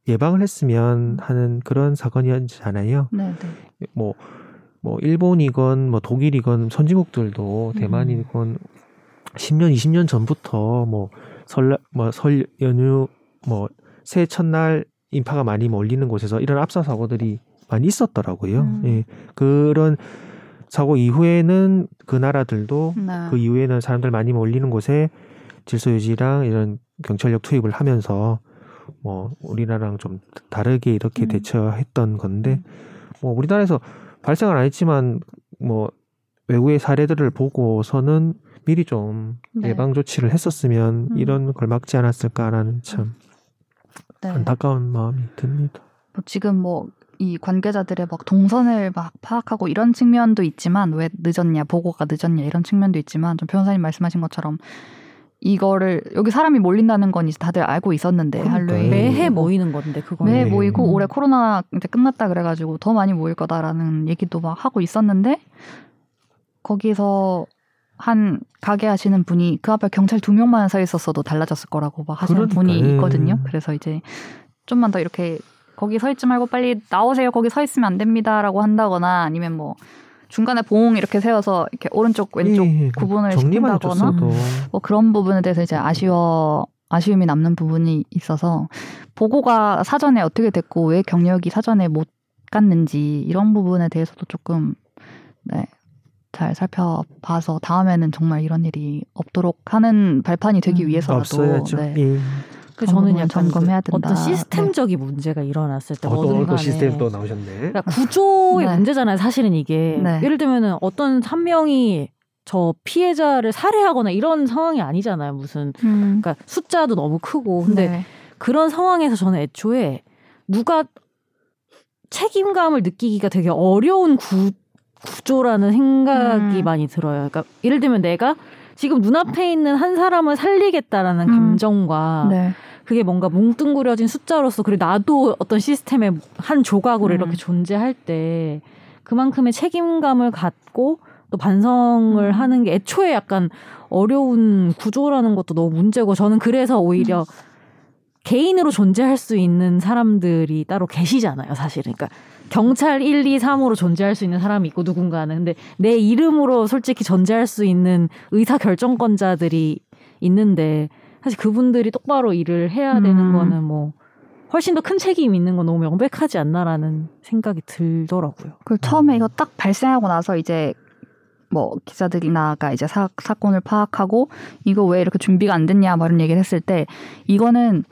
예방을 했으면 하는 그런 사건이었잖아요. 네 네. 뭐, 뭐, 일본이건, 뭐, 독일이건, 선진국들도, 음. 대만이건, 10년, 20년 전부터, 뭐, 설, 뭐, 설 연휴, 뭐, 새해 첫날 인파가 많이 몰리는 곳에서 이런 압사 사고들이 많이 있었더라고요. 음. 예. 그런 사고 이후에는 그 나라들도 네. 그 이후에는 사람들 많이 몰리는 곳에 질서 유지랑 이런 경찰력 투입을 하면서 뭐 우리나라랑 좀 다르게 이렇게 음. 대처했던 건데 뭐 우리나라에서 발생을 안 했지만 뭐 외국의 사례들을 보고서는 미리 좀 네. 예방 조치를 했었으면 음. 이런 걸 막지 않았을까라는 참 네. 안타까운 마음이 듭니다. 뭐 지금 뭐 이 관계자들의 막 동선을 막 파악하고 이런 측면도 있지만 왜 늦었냐 보고가 늦었냐 이런 측면도 있지만 좀 변호사님 말씀하신 것처럼 이거를 여기 사람이 몰린다는 건 이제 다들 알고 있었는데. 할로윈 매해 모이는 건데 그거는. 매해 네. 모이고 음. 올해 코로나 이제 끝났다 그래가지고 더 많이 모일 거다라는 얘기도 막 하고 있었는데 거기서 한 가게 하시는 분이 그 앞에 경찰 두 명만 서 있었어도 달라졌을 거라고 막 하시는 분이 그러니까요. 있거든요. 그래서 이제 좀만 더 이렇게 거기 서 있지 말고 빨리 나오세요. 거기 서 있으면 안 됩니다라고 한다거나 아니면 뭐 중간에 봉 이렇게 세워서 이렇게 오른쪽 왼쪽 예, 구분을 정리만 시킨다거나 뭐 그런 부분에 대해서 이제 아쉬워 아쉬움이 남는 부분이 있어서 보고가 사전에 어떻게 됐고 왜 경력이 사전에 못 갔는지 이런 부분에 대해서도 조금 네. 잘 살펴봐서 다음에는 정말 이런 일이 없도록 하는 발판이 되기 음, 위해서라도 없어야죠. 네. 예. 그 저는 약간 점검해야 그 된다. 어떤 시스템적인 문제가 일어났을 때 어, 오늘 또 시스템 또 나오셨네. 그러니까 구조의 네. 문제잖아요. 사실은 이게 네. 예를 들면은 어떤 한 명이 저 피해자를 살해하거나 이런 상황이 아니잖아요. 무슨 음. 그러니까 숫자도 너무 크고 근데 네. 그런 상황에서 저는 애초에 누가 책임감을 느끼기가 되게 어려운 구, 구조라는 생각이 음. 많이 들어요. 그러니까 예를 들면 내가 지금 눈앞에 있는 한 사람을 살리겠다라는 음. 감정과 네. 그게 뭔가 뭉뚱그려진 숫자로서 그리고 나도 어떤 시스템의 한 조각으로 음. 이렇게 존재할 때 그만큼의 책임감을 갖고 또 반성을 음. 하는 게 애초에 약간 어려운 구조라는 것도 너무 문제고 저는 그래서 오히려 개인으로 존재할 수 있는 사람들이 따로 계시잖아요, 사실은. 그러니까 경찰 1, 2, 3으로 존재할 수 있는 사람이 있고 누군가는 근데 내 이름으로 솔직히 존재할 수 있는 의사 결정권자들이 있는데 사실 그분들이 똑바로 일을 해야 되는 음. 거는 뭐 훨씬 더 큰 책임이 있는 건 너무 명백하지 않나라는 생각이 들더라고요. 그 처음에 이거 딱 발생하고 나서 이제 뭐 기자들이나가 이제 사, 사건을 파악하고 이거 왜 이렇게 준비가 안 됐냐 뭐 이런 얘기를 했을 때 이거는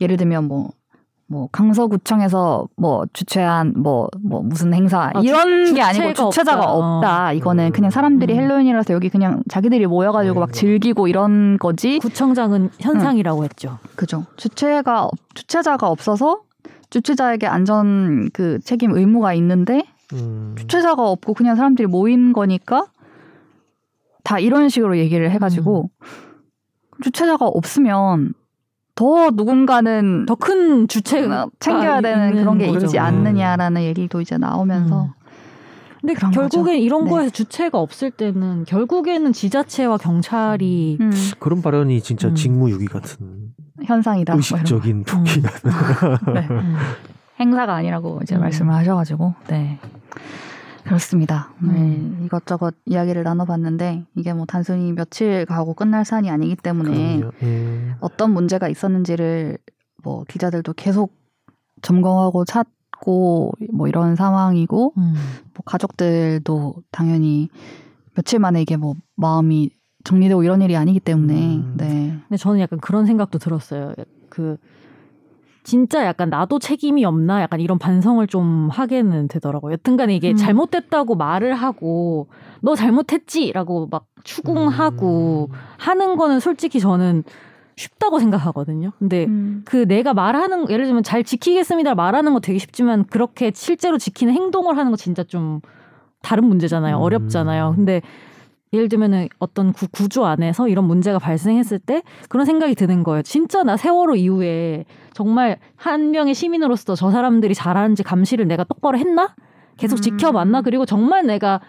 예를 들면 뭐뭐 강서구청에서 뭐 주최한 뭐뭐 무슨 행사 아, 이런 주- 게 아니고 주최자가 없다. 없다. 이거는 음. 그냥 사람들이 음. 헬로윈이라서 여기 그냥 자기들이 모여가지고 네. 막 즐기고 이런 거지. 구청장은 현상이라고 했죠. 그죠. 주체가 주최자가 없어서 주최자에게 안전 그 책임 의무가 있는데 음. 주최자가 없고 그냥 사람들이 모인 거니까 다 이런 식으로 얘기를 해가지고 주최자가 없으면 더 누군가는 더 큰 주체 어, 챙겨야 되는 그런 게 거죠. 있지 않느냐라는 얘기도 이제 나오면서 음. 근데 결국엔 거죠. 이런 네. 거에서 주체가 없을 때는 결국에는 지자체와 경찰이 음, 그런 발언이 진짜 음. 직무유기 같은 현상이다. 뭐 의식적인 도끼가 거. 네. 음. 행사가 아니라고 이제 음. 말씀을 하셔가지고 네 그렇습니다. 오늘 음. 이것저것 이야기를 나눠봤는데 이게 뭐 단순히 며칠 가고 끝날 사안이 아니기 때문에. 예. 어떤 문제가 있었는지를 뭐 기자들도 계속 점검하고 찾고 뭐 이런 상황이고 음. 뭐 가족들도 당연히 며칠 만에 이게 뭐 마음이 정리되고 이런 일이 아니기 때문에 음. 네. 근데 저는 약간 그런 생각도 들었어요. 그 진짜 약간 나도 책임이 없나 약간 이런 반성을 좀 하게는 되더라고요. 여튼간에 이게 음. 잘못됐다고 말을 하고 너 잘못했지라고 막 추궁하고 음. 하는 거는 솔직히 저는 쉽다고 생각하거든요. 근데 음. 그 내가 말하는 예를 들면 잘 지키겠습니다 말하는 거 되게 쉽지만 그렇게 실제로 지키는 행동을 하는 거 진짜 좀 다른 문제잖아요. 음. 어렵잖아요. 근데 예를 들면은 어떤 구, 구조 안에서 이런 문제가 발생했을 때 그런 생각이 드는 거예요. 진짜 나 세월호 이후에 정말 한 명의 시민으로서 저 사람들이 잘하는지 감시를 내가 똑바로 했나? 계속 음. 지켜봤나? 그리고 정말 내가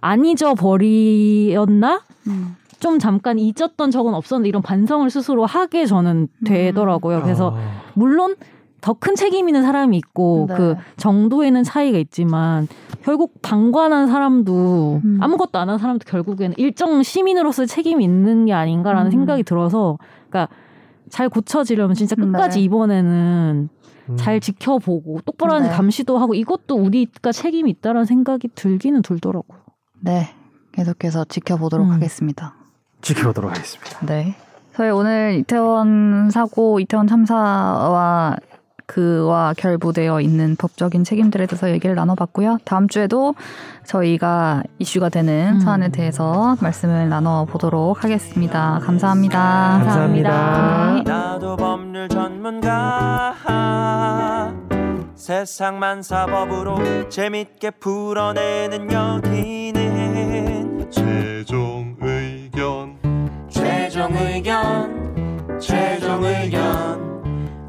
안 잊어버리었나? 음. 좀 잠깐 잊었던 적은 없었는데 이런 반성을 스스로 하게 저는 되더라고요. 그래서 아, 물론 더 큰 책임 있는 사람이 있고 네. 그 정도에는 차이가 있지만 결국 방관한 사람도 음. 아무것도 안 한 사람도 결국에는 일정 시민으로서의 책임이 있는 게 아닌가라는 음. 생각이 들어서 그러니까 잘 고쳐지려면 진짜 끝까지 네. 이번에는 음. 잘 지켜보고 똑바로 하는 네. 감시도 하고 이것도 우리가 책임이 있다라는 생각이 들기는 들더라고요. 네 계속해서 지켜보도록 음. 하겠습니다. 지켜보도록 하겠습니다. 네. 저희 오늘 이태원 사고, 이태원 참사와 그와 결부되어 있는 법적인 책임들에 대해서 얘기를 나눠봤고요. 다음 주에도 저희가 이슈가 되는 음. 사안에 대해서 말씀을 나눠보도록 하겠습니다. 감사합니다. 감사합니다. 감사합니다. 네. 나도 법률 전문가 세상만 사법으로 재밌게 풀어내는 여기는 최종 의견 최종 의견 최종 의견